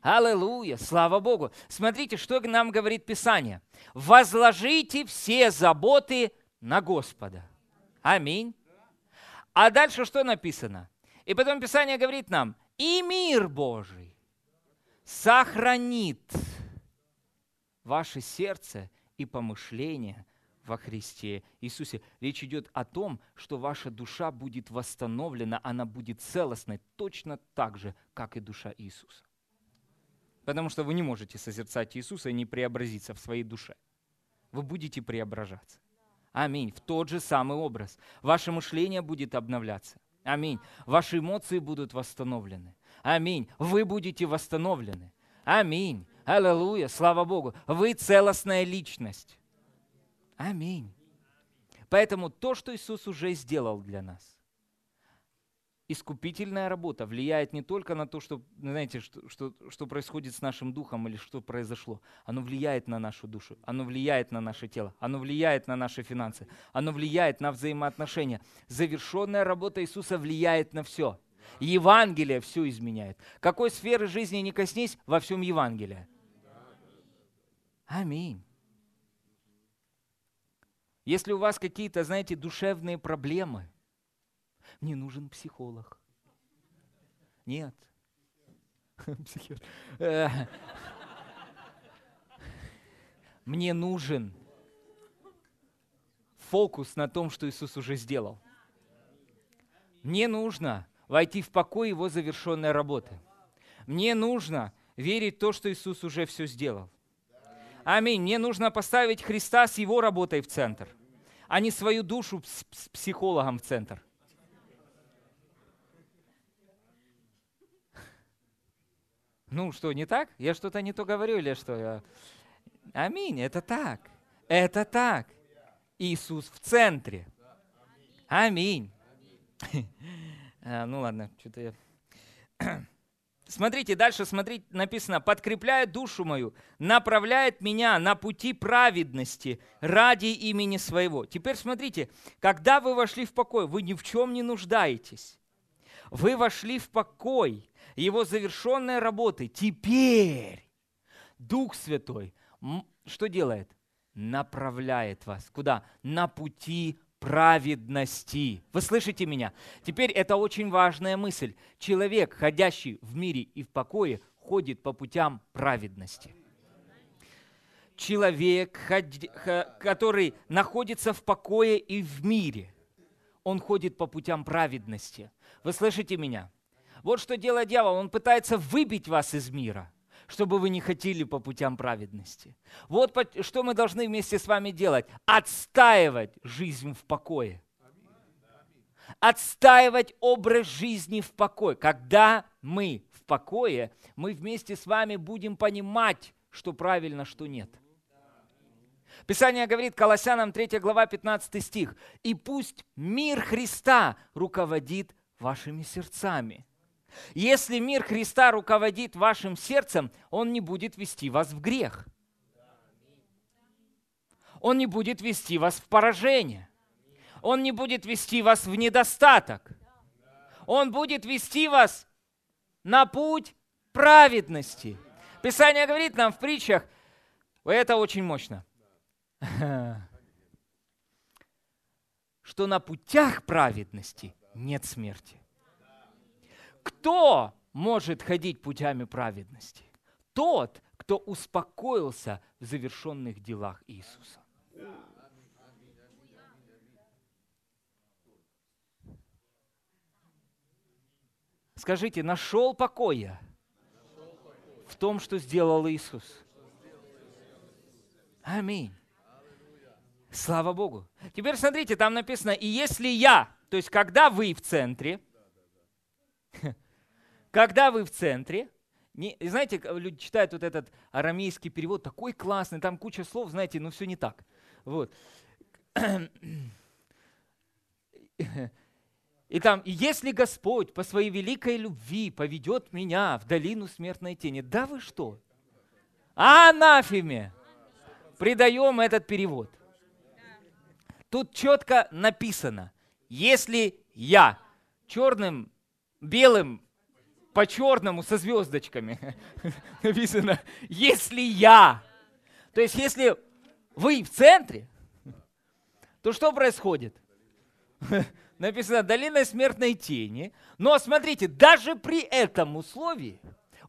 Аллилуйя, слава Богу. Смотрите, что нам говорит Писание. Возложите все заботы на Господа. Аминь. А дальше что написано? И потом Писание говорит нам, и мир Божий сохранит ваше сердце и помышления во Христе Иисусе. Речь идет о том, что ваша душа будет восстановлена, она будет целостной точно так же, как и душа Иисуса. Потому что вы не можете созерцать Иисуса и не преобразиться в своей душе. Вы будете преображаться. Аминь. В тот же самый образ. Ваше мышление будет обновляться. Аминь. Ваши эмоции будут восстановлены. Аминь. Вы будете восстановлены. Аминь. Аллилуйя. Слава Богу. Вы целостная личность. Аминь. Поэтому то, что Иисус уже сделал для нас, искупительная работа влияет не только на то, что, знаете, что, что, что происходит с нашим духом или что произошло. Оно влияет на нашу душу, оно влияет на наше тело, оно влияет на наши финансы, оно влияет на взаимоотношения. Завершенная работа Иисуса влияет на все. Евангелие все изменяет. Какой сферы жизни не коснись, во всем Евангелие. Аминь. Если у вас какие-то, знаете, душевные проблемы, мне нужен психолог. Нет. Э. Мне нужен фокус на том, что Иисус уже сделал. Мне нужно войти в покой Его завершенной работы. Мне нужно верить в то, что Иисус уже все сделал. Аминь. Мне нужно поставить Христа с Его работой в центр, а не свою душу с психологом в центр. Ну что, не так? Я что-то не то говорю или что? Аминь, это так. Это так. Иисус в центре. Аминь. А, ну ладно, что-то я... Смотрите, дальше смотрите, написано, подкрепляет душу мою, направляет меня на пути праведности ради имени своего. Теперь смотрите, когда вы вошли в покой, вы ни в чем не нуждаетесь. Вы вошли в покой, его завершенной работы. Теперь Дух Святой что делает? Направляет вас. Куда? На пути праведности. Вы слышите меня? Теперь это очень важная мысль. Человек, ходящий в мире и в покое, ходит по путям праведности. Человек, который находится в покое и в мире, он ходит по путям праведности. Вы слышите меня? Вот что делает дьявол. Он пытается выбить вас из мира – чтобы вы не хотели по путям праведности. Вот что мы должны вместе с вами делать. Отстаивать жизнь в покое. Отстаивать образ жизни в покое. Когда мы в покое, мы вместе с вами будем понимать, что правильно, что нет. Писание говорит, Колоссянам 3 глава 15 стих, «И пусть мир Христа руководит вашими сердцами». Если мир Христа руководит вашим сердцем, он не будет вести вас в грех. Он не будет вести вас в поражение. Он не будет вести вас в недостаток. Он будет вести вас на путь праведности. Писание говорит нам в притчах, это очень мощно, что на путях праведности нет смерти. Кто может ходить путями праведности? Тот, кто успокоился в завершенных делах Иисуса. Скажите, нашел покоя в том, что сделал Иисус? Аминь. Слава Богу. Теперь смотрите, там написано, и если я, то есть когда вы в центре, когда вы в центре, не, знаете, люди читают вот этот арамейский перевод, такой классный, там куча слов, знаете, но все не так. Вот. И там, если Господь по своей великой любви поведет меня в долину смертной тени, да вы что? Анафеме! Придаем этот перевод. Тут четко написано, если я черным белым по черному со звездочками написано, если я. То есть, если вы в центре, то что происходит? Написано долина смертной тени. Но смотрите, даже при этом условии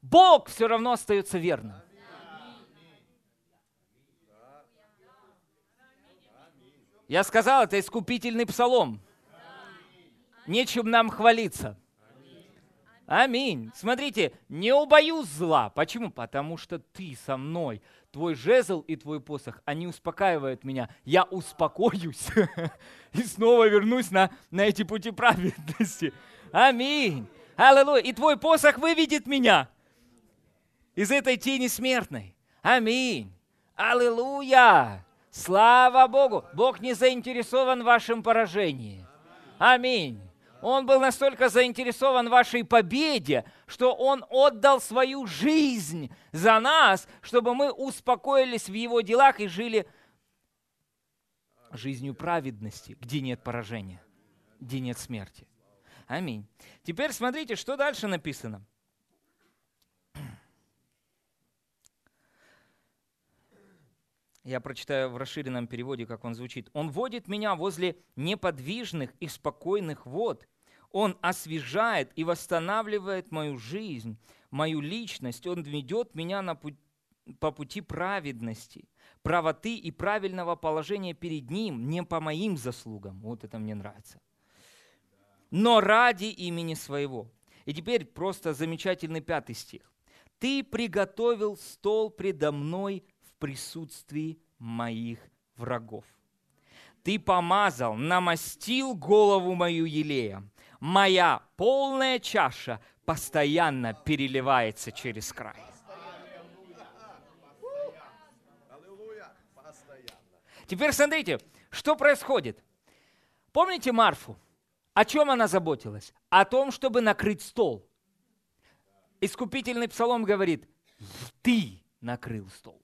Бог все равно остается верным. Я сказал, это искупительный псалом. Нечем нам хвалиться. Аминь. Смотрите, не убоюсь зла. Почему? Потому что ты со мной. Твой жезл и твой посох, они успокаивают меня. Я успокоюсь и снова вернусь на, на эти пути праведности. Аминь. Аллилуйя. И твой посох выведет меня из этой тени смертной. Аминь. Аллилуйя. Слава Богу. Бог не заинтересован в вашем поражении. Аминь. Он был настолько заинтересован вашей победе, что Он отдал свою жизнь за нас, чтобы мы успокоились в Его делах и жили жизнью праведности, где нет поражения, где нет смерти. Аминь. Теперь смотрите, что дальше написано. Я прочитаю в расширенном переводе, как он звучит. «Он водит меня возле неподвижных и спокойных вод. Он освежает и восстанавливает мою жизнь, мою личность. Он ведет меня на путь, по пути праведности, правоты и правильного положения перед Ним, не по моим заслугам». Вот это мне нравится. «Но ради имени Своего». И теперь просто замечательный пятый стих. «Ты приготовил стол предо мной присутствии моих врагов. Ты помазал, намастил голову мою елеем. Моя полная чаша постоянно переливается через край. Теперь смотрите, что происходит. Помните Марфу? О чем она заботилась? О том, чтобы накрыть стол. Искупительный псалом говорит, ты накрыл стол.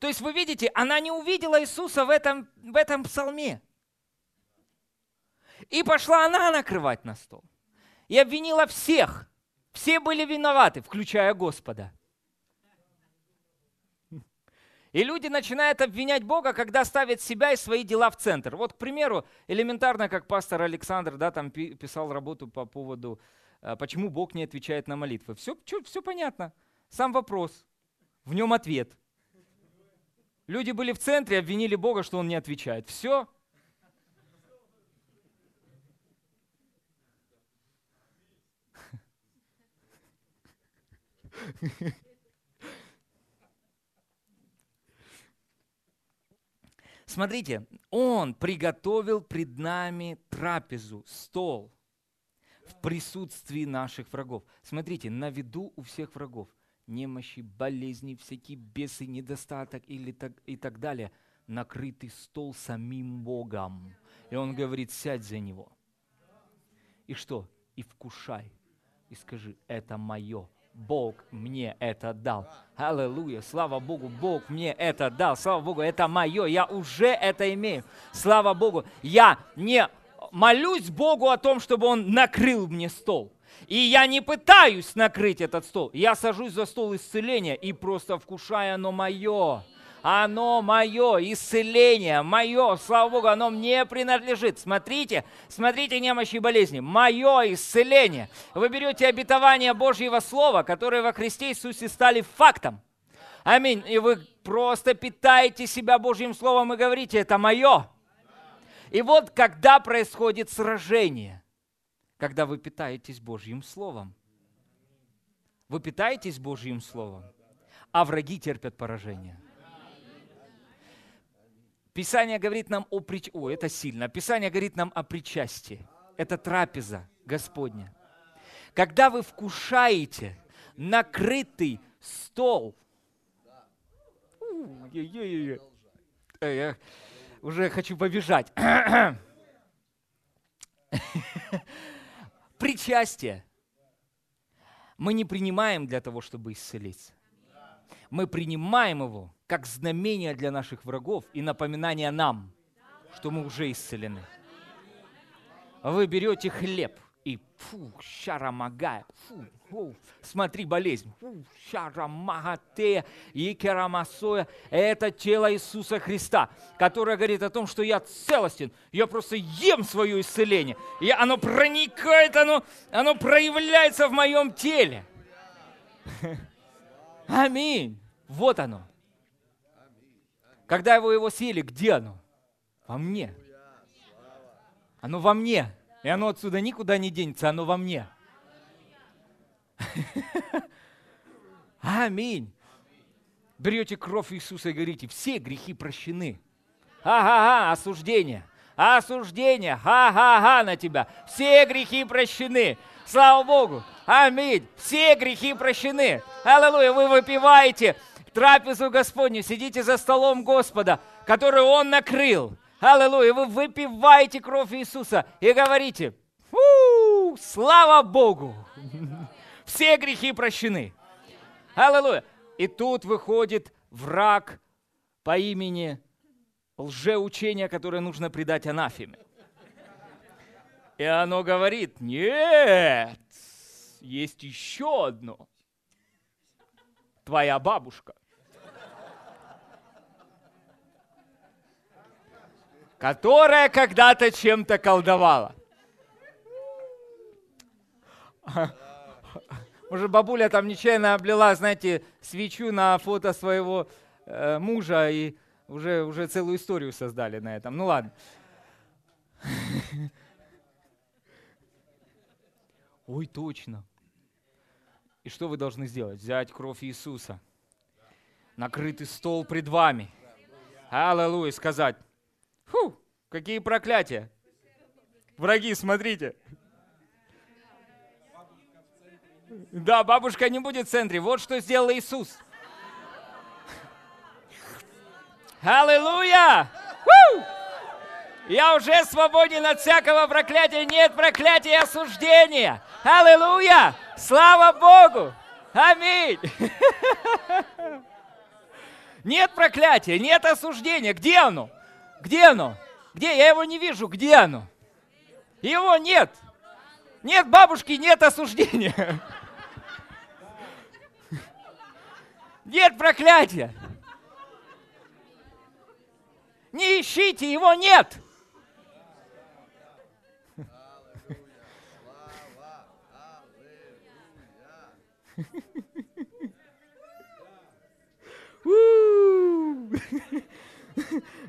То есть вы видите, она не увидела Иисуса в этом, в этом псалме. И пошла она накрывать на стол. И обвинила всех. Все были виноваты, включая Господа. И люди начинают обвинять Бога, когда ставят себя и свои дела в центр. Вот, к примеру, элементарно, как пастор Александр да, там писал работу по поводу, э, почему Бог не отвечает на молитвы. Все, все понятно. Сам вопрос. В нем ответ – Люди были в центре, обвинили Бога, что Он не отвечает. Все. Смотрите, Он приготовил пред нами трапезу, стол в присутствии наших врагов. Смотрите, на виду у всех врагов – немощи, болезни, всякие бесы, недостаток или так, и так далее. Накрытый стол самим Богом. И он говорит, сядь за него. И что? И вкушай. И скажи, это мое. Бог мне это дал. Аллилуйя. Слава Богу, Бог мне это дал. Слава Богу, это мое. Я уже это имею. Слава Богу. Я не молюсь Богу о том, чтобы Он накрыл мне стол. И я не пытаюсь накрыть этот стол. Я сажусь за стол исцеления и просто вкушаю оно мое. Оно мое, исцеление мое, слава Богу, оно мне принадлежит. Смотрите, смотрите немощи и болезни. Мое исцеление. Вы берете обетование Божьего Слова, которые во Христе Иисусе стали фактом. Аминь. И вы просто питаете себя Божьим Словом и говорите, это мое. И вот когда происходит сражение – когда вы питаетесь Божьим Словом. Вы питаетесь Божьим Словом, а враги терпят поражение. Писание говорит нам о прич... О, это сильно. Писание говорит нам о причастии. Это трапеза Господня. Когда вы вкушаете накрытый стол, я уже хочу побежать. причастие мы не принимаем для того, чтобы исцелиться. Мы принимаем его как знамение для наших врагов и напоминание нам, что мы уже исцелены. Вы берете хлеб, и фу, шарамагая, фу, фу, смотри, болезнь, фу, шарамагате, икерамасоя, это тело Иисуса Христа, которое говорит о том, что я целостен, я просто ем свое исцеление, и оно проникает, оно, оно проявляется в моем теле. Аминь. Вот оно. Когда вы его съели, где оно? Во мне. Оно во мне. И оно отсюда никуда не денется, оно во мне. Аминь. Берете кровь Иисуса и говорите, все грехи прощены. Ага-га, осуждение. Осуждение. Ха-ха-ха на тебя. Все грехи прощены. Слава Богу. Аминь. Все грехи прощены. Аллилуйя. Вы выпиваете трапезу Господню, сидите за столом Господа, который Он накрыл. Аллилуйя, вы выпиваете кровь Иисуса и говорите, слава Богу, все грехи прощены. Аллилуйя. И тут выходит враг по имени лжеучения, которое нужно предать анафеме. И оно говорит, нет, есть еще одно. Твоя бабушка. Которая когда-то чем-то колдовала. Может, бабуля там нечаянно облила, знаете, свечу на фото своего э, мужа и уже, уже целую историю создали на этом. Ну ладно. Ой, точно. И что вы должны сделать? Взять кровь Иисуса, накрытый стол пред вами. Аллилуйя, сказать. Фу, какие проклятия. Враги, смотрите. Да, бабушка не будет в центре. Вот что сделал Иисус. Аллилуйя! Я уже свободен от всякого проклятия. Нет проклятия и осуждения. Аллилуйя! Слава Богу! Аминь! Нет проклятия, нет осуждения. Где оно? Где оно? Где? Я его не вижу. Где оно? Его нет. Нет бабушки, нет осуждения. Нет проклятия. Не ищите, его нет.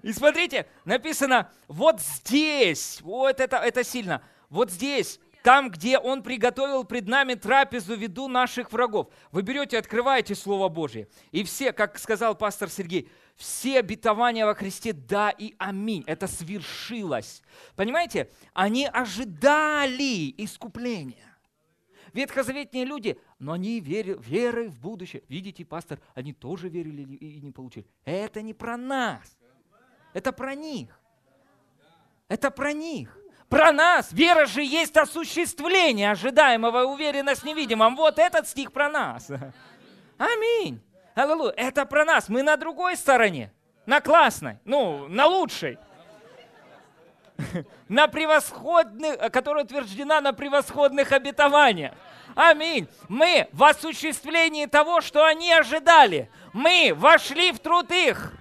И смотрите, написано, вот здесь, вот это, это сильно, вот здесь, там, где Он приготовил пред нами трапезу в наших врагов. Вы берете, открываете Слово Божье, и все, как сказал пастор Сергей, все обетования во Христе «да» и «аминь». Это свершилось. Понимаете? Они ожидали искупления. Ветхозаветные люди, но они верили, верой в будущее. Видите, пастор, они тоже верили и не получили. Это не про нас. Это про них. Это про них. Про нас. Вера же есть осуществление ожидаемого и уверенность в невидимом. Вот этот стих про нас. Аминь. Аллилуйя. Это про нас. Мы на другой стороне. На классной. Ну, на лучшей. На превосходных, которая утверждена на превосходных обетованиях. Аминь. Мы в осуществлении того, что они ожидали. Мы вошли в труд их.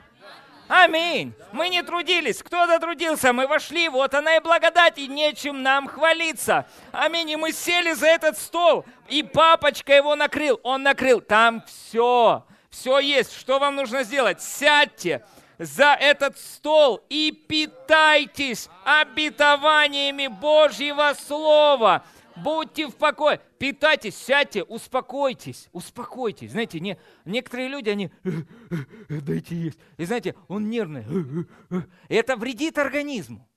Аминь. Мы не трудились. Кто-то трудился. Мы вошли. Вот она и благодать. И нечем нам хвалиться. Аминь. И мы сели за этот стол. И папочка его накрыл. Он накрыл. Там все. Все есть. Что вам нужно сделать? Сядьте за этот стол и питайтесь обетованиями Божьего Слова. Будьте в покое, питайтесь, сядьте, успокойтесь, успокойтесь. Знаете, не, некоторые люди, они, дайте есть. И знаете, он нервный. Это вредит организму.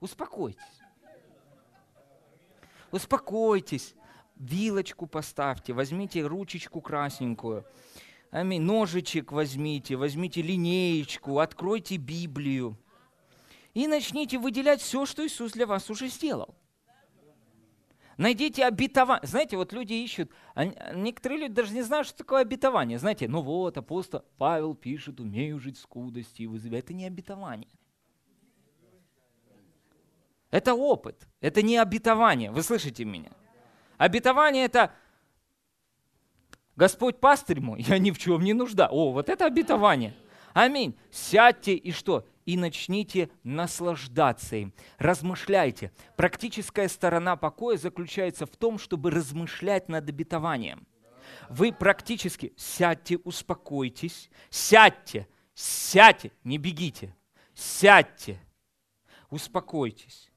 Успокойтесь. Успокойтесь. Вилочку поставьте, возьмите ручечку красненькую. Аминь. Ножичек возьмите, возьмите линеечку, откройте Библию. И начните выделять все, что Иисус для вас уже сделал. Найдите обетование. Знаете, вот люди ищут, некоторые люди даже не знают, что такое обетование. Знаете, ну вот, апостол Павел пишет, умею жить в скудости и вызывать. Это не обетование. Это опыт, это не обетование. Вы слышите меня? Обетование это Господь пастырь мой, я ни в чем не нужда. О, вот это обетование. Аминь. Сядьте и что? И начните наслаждаться им. Размышляйте. Практическая сторона покоя заключается в том, чтобы размышлять над обетованием. Вы практически сядьте, успокойтесь, сядьте, сядьте, не бегите, сядьте, успокойтесь.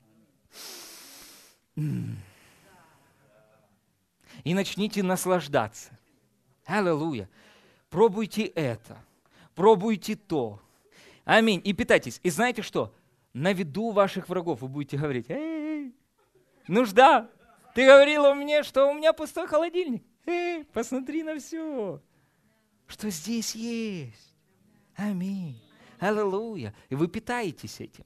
И начните наслаждаться. Аллилуйя. Пробуйте это, пробуйте то, Аминь. И питайтесь. И знаете что? На виду ваших врагов вы будете говорить, эй, нужда. Ты говорила мне, что у меня пустой холодильник. Эй, посмотри на все, что здесь есть. Аминь. Аллилуйя. И вы питаетесь этим.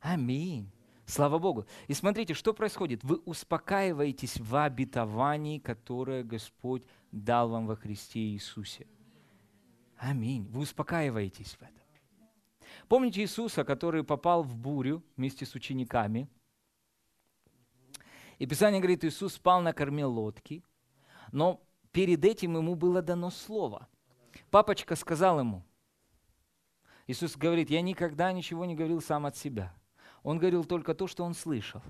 Аминь. Слава Богу. И смотрите, что происходит. Вы успокаиваетесь в обетовании, которое Господь дал вам во Христе Иисусе. Аминь. Вы успокаиваетесь в этом. Помните Иисуса, который попал в бурю вместе с учениками? И Писание говорит, Иисус спал на корме лодки, но перед этим ему было дано слово. Папочка сказал ему, Иисус говорит, я никогда ничего не говорил сам от себя. Он говорил только то, что он слышал.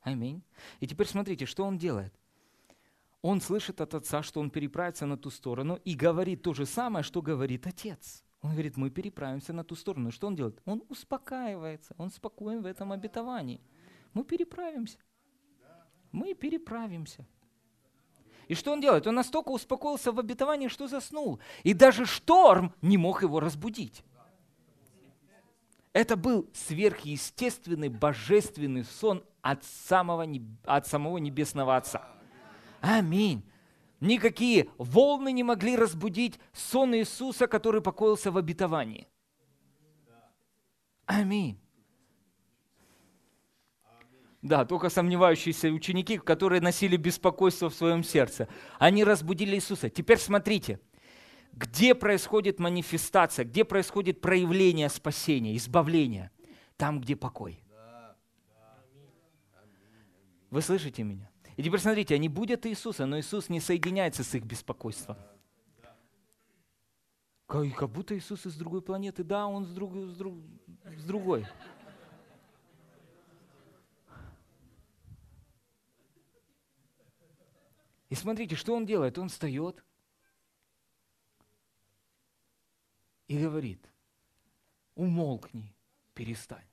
Аминь. И теперь смотрите, что он делает. Он слышит от отца, что он переправится на ту сторону и говорит то же самое, что говорит отец. Он говорит, мы переправимся на ту сторону. Что он делает? Он успокаивается, он спокоен в этом обетовании. Мы переправимся. Мы переправимся. И что он делает? Он настолько успокоился в обетовании, что заснул. И даже шторм не мог его разбудить. Это был сверхъестественный, божественный сон от, самого, от самого Небесного Отца. Аминь. Никакие волны не могли разбудить сон Иисуса, который покоился в обетовании. Аминь. Да, только сомневающиеся ученики, которые носили беспокойство в своем сердце. Они разбудили Иисуса. Теперь смотрите, где происходит манифестация, где происходит проявление спасения, избавления? Там, где покой. Вы слышите меня? И теперь смотрите, они будут Иисуса, но Иисус не соединяется с их беспокойством. Как, будто Иисус из другой планеты. Да, он с, друг, с, друг, с другой. И смотрите, что он делает? Он встает и говорит, умолкни, перестань.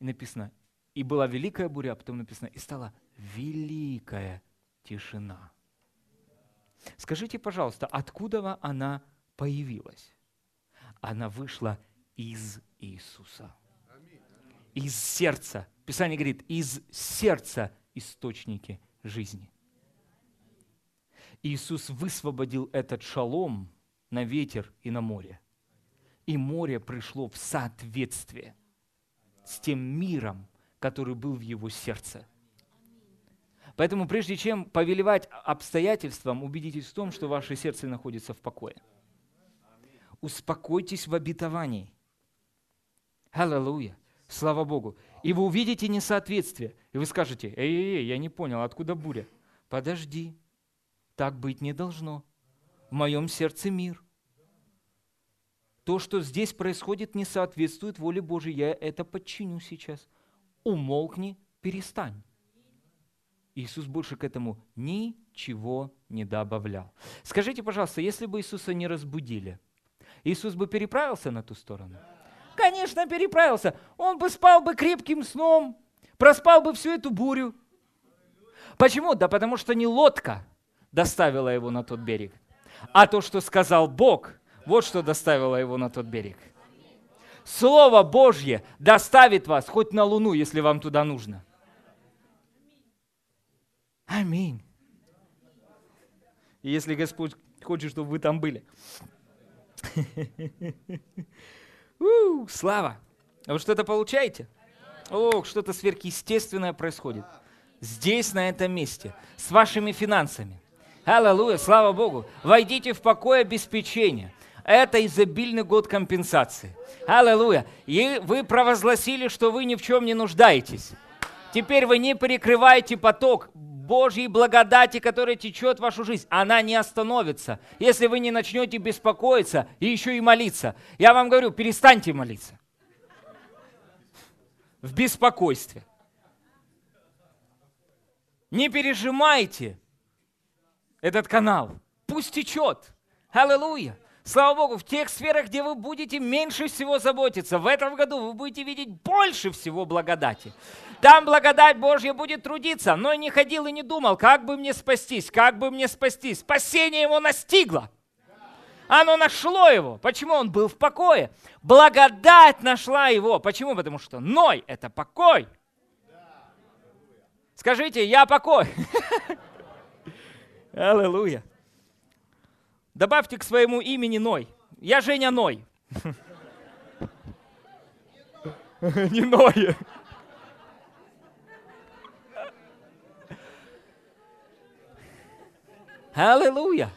И написано, и была великая буря, а потом написано, и стала великая тишина. Скажите, пожалуйста, откуда она появилась? Она вышла из Иисуса. Из сердца. Писание говорит, из сердца источники жизни. Иисус высвободил этот шалом на ветер и на море. И море пришло в соответствие с тем миром, который был в его сердце. Поэтому прежде чем повелевать обстоятельствам, убедитесь в том, что ваше сердце находится в покое. Успокойтесь в обетовании. Аллилуйя. Слава Богу. И вы увидите несоответствие. И вы скажете, эй-эй-эй, я не понял, откуда буря? Подожди, так быть не должно. В моем сердце мир. То, что здесь происходит, не соответствует воле Божьей. Я это подчиню сейчас. Умолкни, перестань. Иисус больше к этому ничего не добавлял. Скажите, пожалуйста, если бы Иисуса не разбудили, Иисус бы переправился на ту сторону? Конечно, переправился. Он бы спал бы крепким сном, проспал бы всю эту бурю. Почему? Да потому что не лодка доставила его на тот берег, а то, что сказал Бог, вот что доставило его на тот берег. Слово Божье доставит вас хоть на Луну, если вам туда нужно – Аминь. И если Господь хочет, чтобы вы там были. Слава! А вы что-то получаете? О, что-то сверхъестественное происходит. Здесь, на этом месте, с вашими финансами. Аллилуйя, слава Богу. Войдите в покой обеспечения. Это изобильный год компенсации. Аллилуйя. И вы провозгласили, что вы ни в чем не нуждаетесь. Теперь вы не перекрываете поток Божьей благодати, которая течет в вашу жизнь, она не остановится, если вы не начнете беспокоиться и еще и молиться. Я вам говорю, перестаньте молиться. В беспокойстве. Не пережимайте этот канал. Пусть течет. Аллилуйя. Слава Богу, в тех сферах, где вы будете меньше всего заботиться, в этом году вы будете видеть больше всего благодати. Там благодать Божья будет трудиться. Но не ходил и не думал, как бы мне спастись, как бы мне спастись. Спасение его настигло. Оно нашло его. Почему? Он был в покое. Благодать нашла его. Почему? Потому что Ной – это покой. Скажите, я покой. Аллилуйя. Добавьте к своему имени Ной. Я Женя Ной. Не Ной. Аллилуйя.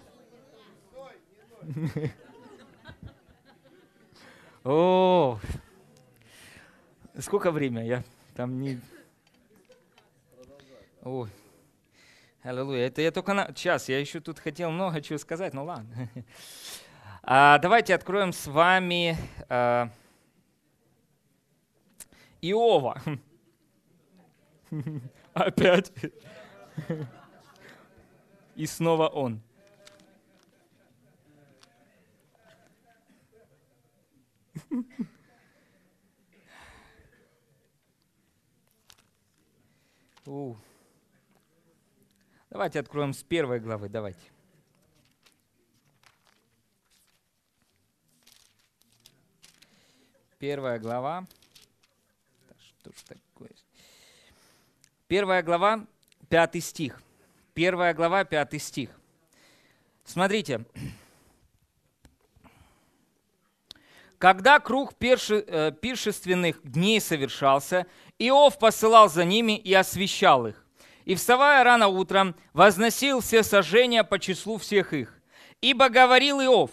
О, сколько время? Я там не... Ой, аллилуйя. Это я только на... Сейчас, я еще тут хотел много чего сказать, ну ладно. А, давайте откроем с вами а, Иова. Опять. И снова он. Давайте откроем с первой главы, давайте. Первая глава. Что ж такое? Первая глава, пятый стих. Первая глава, пятый стих. Смотрите. Когда круг э, пиршественных дней совершался, Иов посылал за ними и освещал их. И, вставая рано утром, возносил все сожжения по числу всех их. Ибо говорил Иов,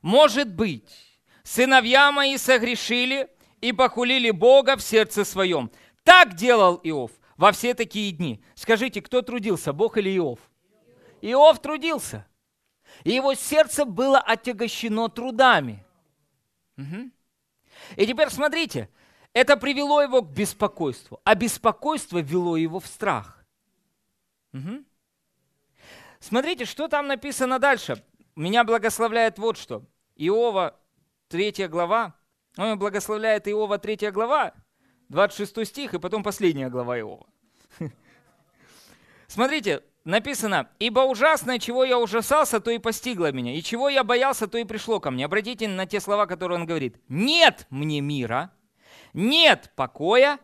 может быть, сыновья мои согрешили и похулили Бога в сердце своем. Так делал Иов во все такие дни. Скажите, кто трудился, Бог или Иов? Иов трудился. И его сердце было отягощено трудами. Угу. И теперь смотрите, это привело его к беспокойству, а беспокойство вело его в страх. Угу. Смотрите, что там написано дальше. Меня благословляет вот что. Иова, 3 глава. Он благословляет Иова, 3 глава, 26 стих, и потом последняя глава Иова. Смотрите, написано, «Ибо ужасное, чего я ужасался, то и постигло меня, и чего я боялся, то и пришло ко мне». Обратите на те слова, которые он говорит. «Нет мне мира, нет покоя,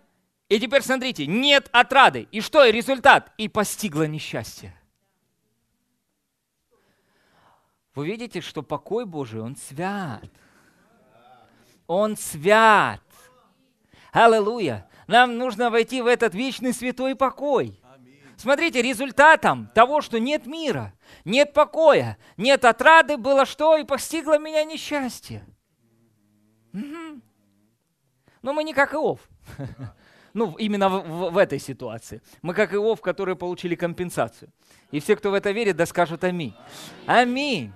и теперь смотрите, нет отрады. И что, и результат? И постигло несчастье. Вы видите, что покой Божий, он свят. Он свят. Аллилуйя. Нам нужно войти в этот вечный святой покой. Смотрите, результатом того, что нет мира, нет покоя, нет отрады, было что? И постигло меня несчастье. Угу. Но мы не как Иов. Ну, именно в, в, в этой ситуации. Мы как Иов, которые получили компенсацию. И все, кто в это верит, да скажут аминь. Аминь.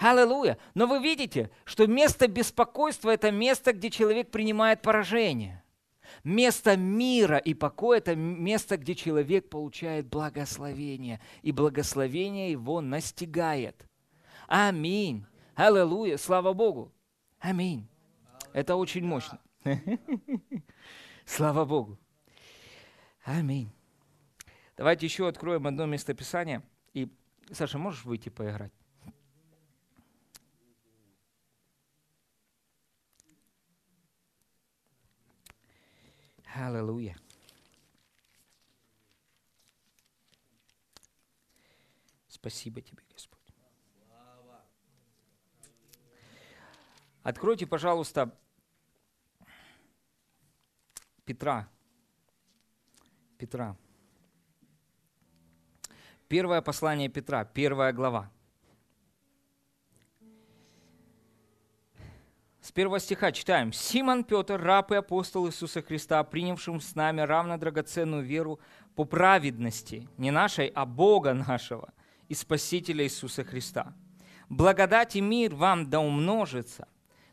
Аллилуйя. Но вы видите, что место беспокойства – это место, где человек принимает поражение. Место мира и покоя – это место, где человек получает благословение. И благословение его настигает. Аминь. Аллилуйя. Слава Богу. Аминь. Это очень мощно. Слава Богу. Аминь. Давайте еще откроем одно местописание. И, Саша, можешь выйти поиграть? Аллилуйя. Спасибо тебе, Господь. Откройте, пожалуйста, Петра. Петра. Первое послание Петра, первая глава. С первого стиха читаем. «Симон Петр, раб и апостол Иисуса Христа, принявшим с нами равно драгоценную веру по праведности, не нашей, а Бога нашего и Спасителя Иисуса Христа. Благодать и мир вам да умножится.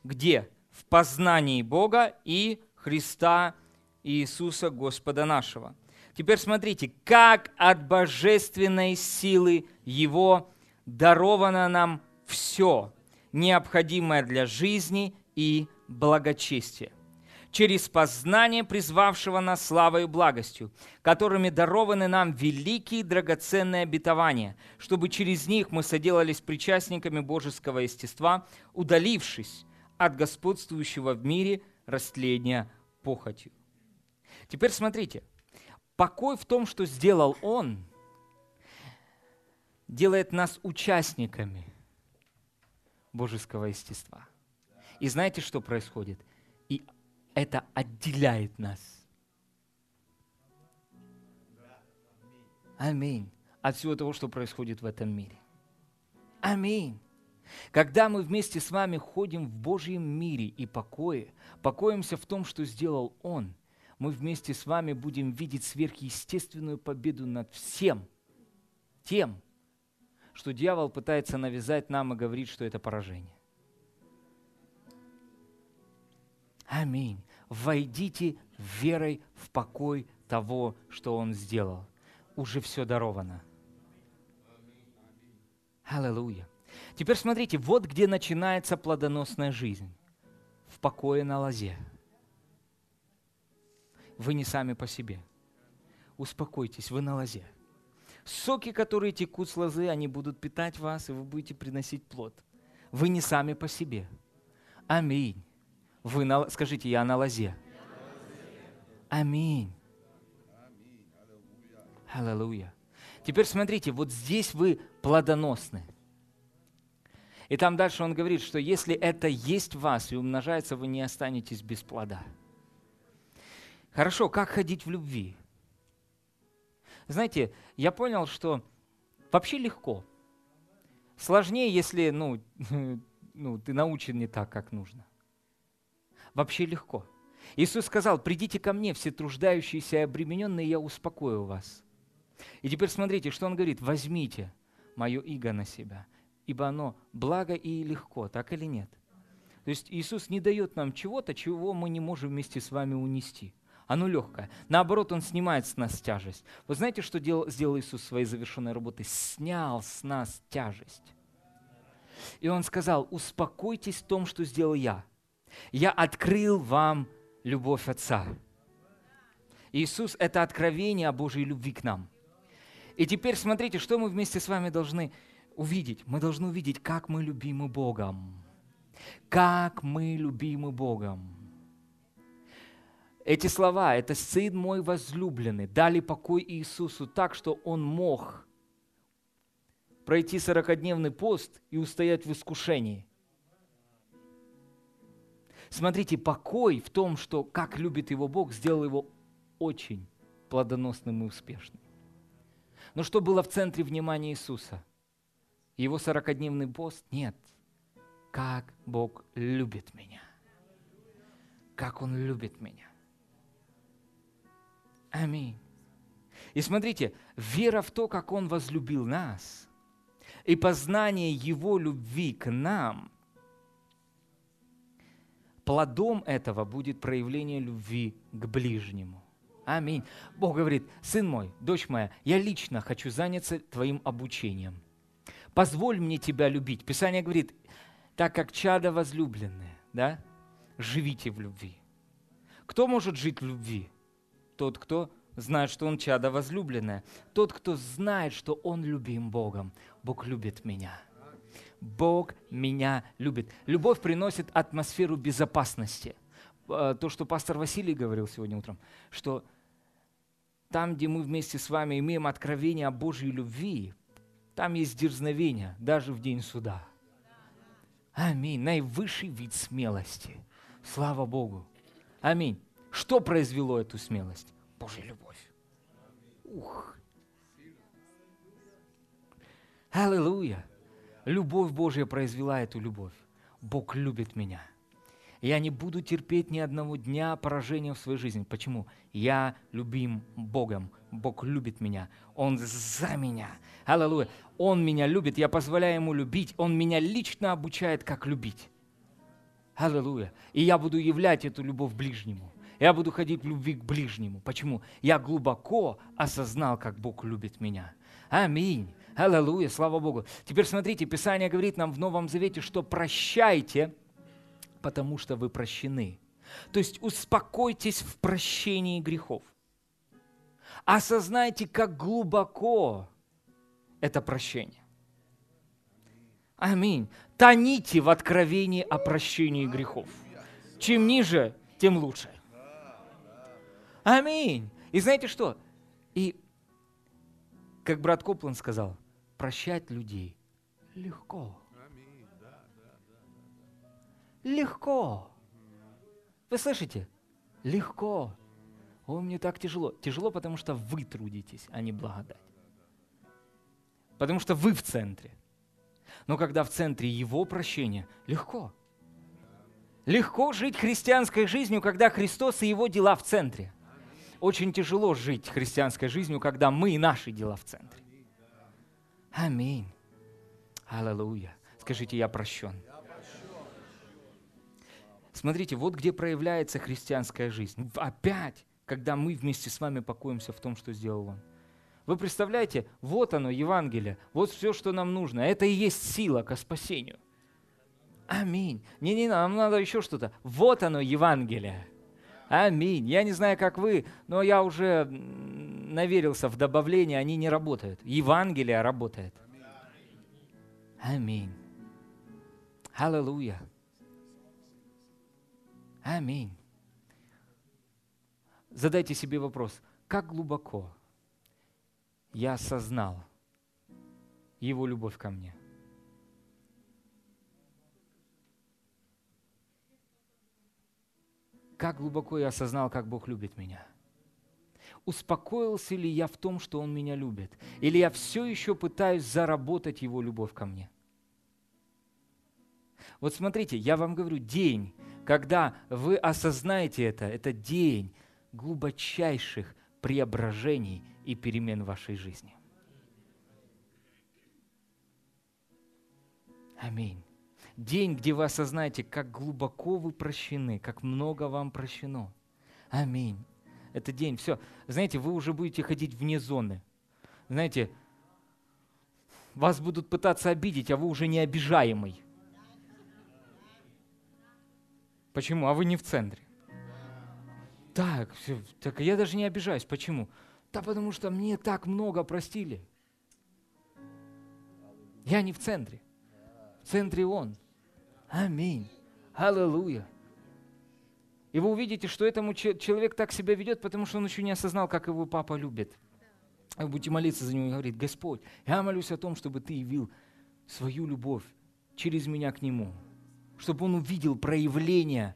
Где? В познании Бога и Христа Иисуса Господа нашего». Теперь смотрите, как от божественной силы Его даровано нам все, необходимое для жизни и благочестия, через познание призвавшего нас славой и благостью, которыми дарованы нам великие драгоценные обетования, чтобы через них мы соделались причастниками божеского естества, удалившись от господствующего в мире растления похотью. Теперь смотрите, покой в том, что сделал Он, делает нас участниками божеского естества – и знаете, что происходит? И это отделяет нас. Аминь. От всего того, что происходит в этом мире. Аминь. Когда мы вместе с вами ходим в Божьем мире и покое, покоимся в том, что сделал Он, мы вместе с вами будем видеть сверхъестественную победу над всем тем, что дьявол пытается навязать нам и говорит, что это поражение. Аминь. Войдите верой в покой того, что Он сделал. Уже все даровано. Аллилуйя. Теперь смотрите, вот где начинается плодоносная жизнь. В покое на лозе. Вы не сами по себе. Успокойтесь, вы на лозе. Соки, которые текут с лозы, они будут питать вас, и вы будете приносить плод. Вы не сами по себе. Аминь. Вы на, скажите, я на лозе. Аминь. Аллилуйя. Теперь смотрите, вот здесь вы плодоносны. И там дальше он говорит, что если это есть в вас и умножается, вы не останетесь без плода. Хорошо, как ходить в любви? Знаете, я понял, что вообще легко. Сложнее, если ну, ну, ты научен не так, как нужно. Вообще легко. Иисус сказал, придите ко мне, все труждающиеся и обремененные, я успокою вас. И теперь смотрите, что он говорит, возьмите мое иго на себя – ибо оно благо и легко, так или нет? То есть Иисус не дает нам чего-то, чего мы не можем вместе с вами унести. Оно легкое. Наоборот, Он снимает с нас тяжесть. Вы знаете, что делал, сделал Иисус своей завершенной работой? Снял с нас тяжесть. И Он сказал, успокойтесь в том, что сделал я. Я открыл вам любовь Отца. Иисус – это откровение о Божьей любви к нам. И теперь смотрите, что мы вместе с вами должны увидеть, мы должны увидеть, как мы любимы Богом. Как мы любимы Богом. Эти слова, это «Сын мой возлюбленный», дали покой Иисусу так, что Он мог пройти сорокодневный пост и устоять в искушении. Смотрите, покой в том, что как любит его Бог, сделал его очень плодоносным и успешным. Но что было в центре внимания Иисуса? его сорокодневный пост? Нет. Как Бог любит меня. Как Он любит меня. Аминь. И смотрите, вера в то, как Он возлюбил нас, и познание Его любви к нам, плодом этого будет проявление любви к ближнему. Аминь. Бог говорит, сын мой, дочь моя, я лично хочу заняться твоим обучением – позволь мне тебя любить. Писание говорит, так как чада возлюбленные, да, живите в любви. Кто может жить в любви? Тот, кто знает, что он чада возлюбленное. Тот, кто знает, что он любим Богом. Бог любит меня. Бог меня любит. Любовь приносит атмосферу безопасности. Э, то, что пастор Василий говорил сегодня утром, что там, где мы вместе с вами имеем откровение о Божьей любви, там есть дерзновение, даже в день суда. Аминь. Наивысший вид смелости. Слава Богу. Аминь. Что произвело эту смелость? Божья любовь. Ух. Аллилуйя. Любовь Божья произвела эту любовь. Бог любит меня. Я не буду терпеть ни одного дня поражения в своей жизни. Почему? Я любим Богом. Бог любит меня. Он за меня. Аллилуйя. Он меня любит. Я позволяю Ему любить. Он меня лично обучает, как любить. Аллилуйя. И я буду являть эту любовь ближнему. Я буду ходить в любви к ближнему. Почему? Я глубоко осознал, как Бог любит меня. Аминь. Аллилуйя. Слава Богу. Теперь смотрите, Писание говорит нам в Новом Завете, что прощайте – потому что вы прощены. То есть успокойтесь в прощении грехов. Осознайте, как глубоко это прощение. Аминь. Тоните в откровении о прощении грехов. Чем ниже, тем лучше. Аминь. И знаете что? И, как брат Коплан сказал, прощать людей легко. Легко. Вы слышите? Легко. О, мне так тяжело. Тяжело, потому что вы трудитесь, а не благодать. Потому что вы в центре. Но когда в центре Его прощения, легко. Легко жить христианской жизнью, когда Христос и Его дела в центре. Очень тяжело жить христианской жизнью, когда мы и наши дела в центре. Аминь. Аллилуйя. Скажите, я прощен. Смотрите, вот где проявляется христианская жизнь. Опять, когда мы вместе с вами покоимся в том, что сделал Он. Вы представляете, вот оно, Евангелие, вот все, что нам нужно. Это и есть сила к спасению. Аминь. Не-не, нам надо еще что-то. Вот оно, Евангелие. Аминь. Я не знаю, как вы, но я уже наверился в добавление, они не работают. Евангелие работает. Аминь. Аллилуйя. Аминь. Задайте себе вопрос, как глубоко я осознал Его любовь ко мне? Как глубоко я осознал, как Бог любит меня? Успокоился ли я в том, что Он меня любит? Или я все еще пытаюсь заработать Его любовь ко мне? Вот смотрите, я вам говорю, день, когда вы осознаете это, это день глубочайших преображений и перемен в вашей жизни. Аминь. День, где вы осознаете, как глубоко вы прощены, как много вам прощено. Аминь. Это день. Все. Знаете, вы уже будете ходить вне зоны. Знаете, вас будут пытаться обидеть, а вы уже не обижаемый. Почему? А вы не в центре. Так, все, так я даже не обижаюсь. Почему? Да потому что мне так много простили. Я не в центре. В центре Он. Аминь. Аллилуйя. И вы увидите, что этому человек так себя ведет, потому что он еще не осознал, как его папа любит. Вы будете молиться за него и говорить, Господь, я молюсь о том, чтобы Ты явил свою любовь через меня к Нему чтобы он увидел проявление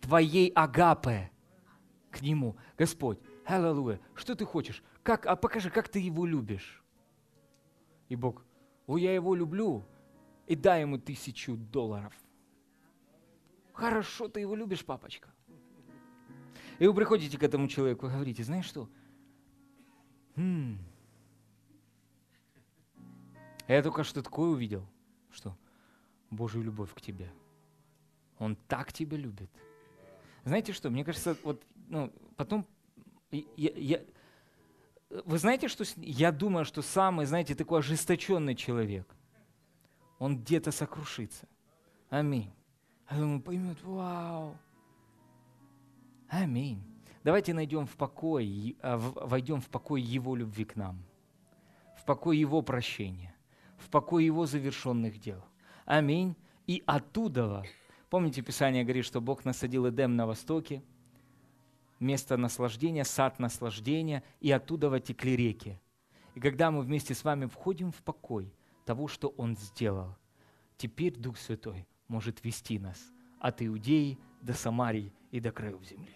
твоей агапы к нему. Господь, аллилуйя, что ты хочешь? Как, а покажи, как ты его любишь. И Бог, о, я его люблю, и дай ему тысячу долларов. Хорошо, ты его любишь, папочка. И вы приходите к этому человеку и говорите, знаешь что? М-м. Я только что такое увидел, что Божью любовь к тебе – он так тебя любит. Знаете что, мне кажется, вот ну, потом я, я, вы знаете, что я думаю, что самый, знаете, такой ожесточенный человек, он где-то сокрушится. Аминь. А он поймет, вау. Аминь. Давайте найдем в покой, а, войдем в покой Его любви к нам, в покой Его прощения, в покой Его завершенных дел. Аминь. И оттуда Помните, Писание говорит, что Бог насадил Эдем на востоке, место наслаждения, сад наслаждения, и оттуда текли реки. И когда мы вместе с вами входим в покой того, что Он сделал, теперь Дух Святой может вести нас от Иудеи до Самарии и до краев земли.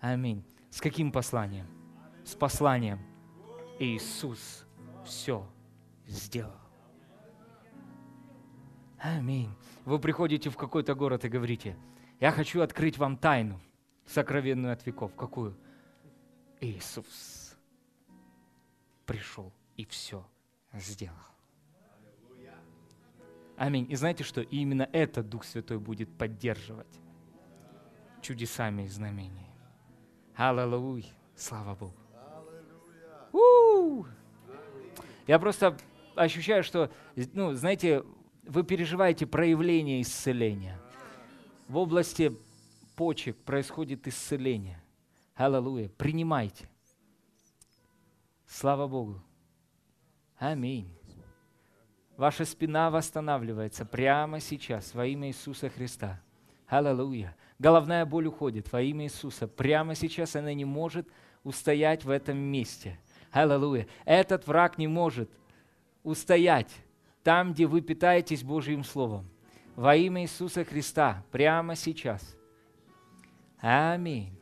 Аминь. С каким посланием? С посланием. Иисус все сделал. Аминь. Вы приходите в какой-то город и говорите, я хочу открыть вам тайну, сокровенную от веков. Какую? Иисус пришел и все сделал. Аминь. И знаете что? И именно это Дух Святой будет поддерживать чудесами и знамениями. Аллилуйя. Слава Богу. У-у-у. Я просто ощущаю, что, ну, знаете, вы переживаете проявление исцеления. В области почек происходит исцеление. Аллилуйя. Принимайте. Слава Богу. Аминь. Ваша спина восстанавливается прямо сейчас во имя Иисуса Христа. Аллилуйя. Головная боль уходит во имя Иисуса. Прямо сейчас она не может устоять в этом месте. Аллилуйя. Этот враг не может устоять там, где вы питаетесь Божьим Словом. Во имя Иисуса Христа, прямо сейчас. Аминь.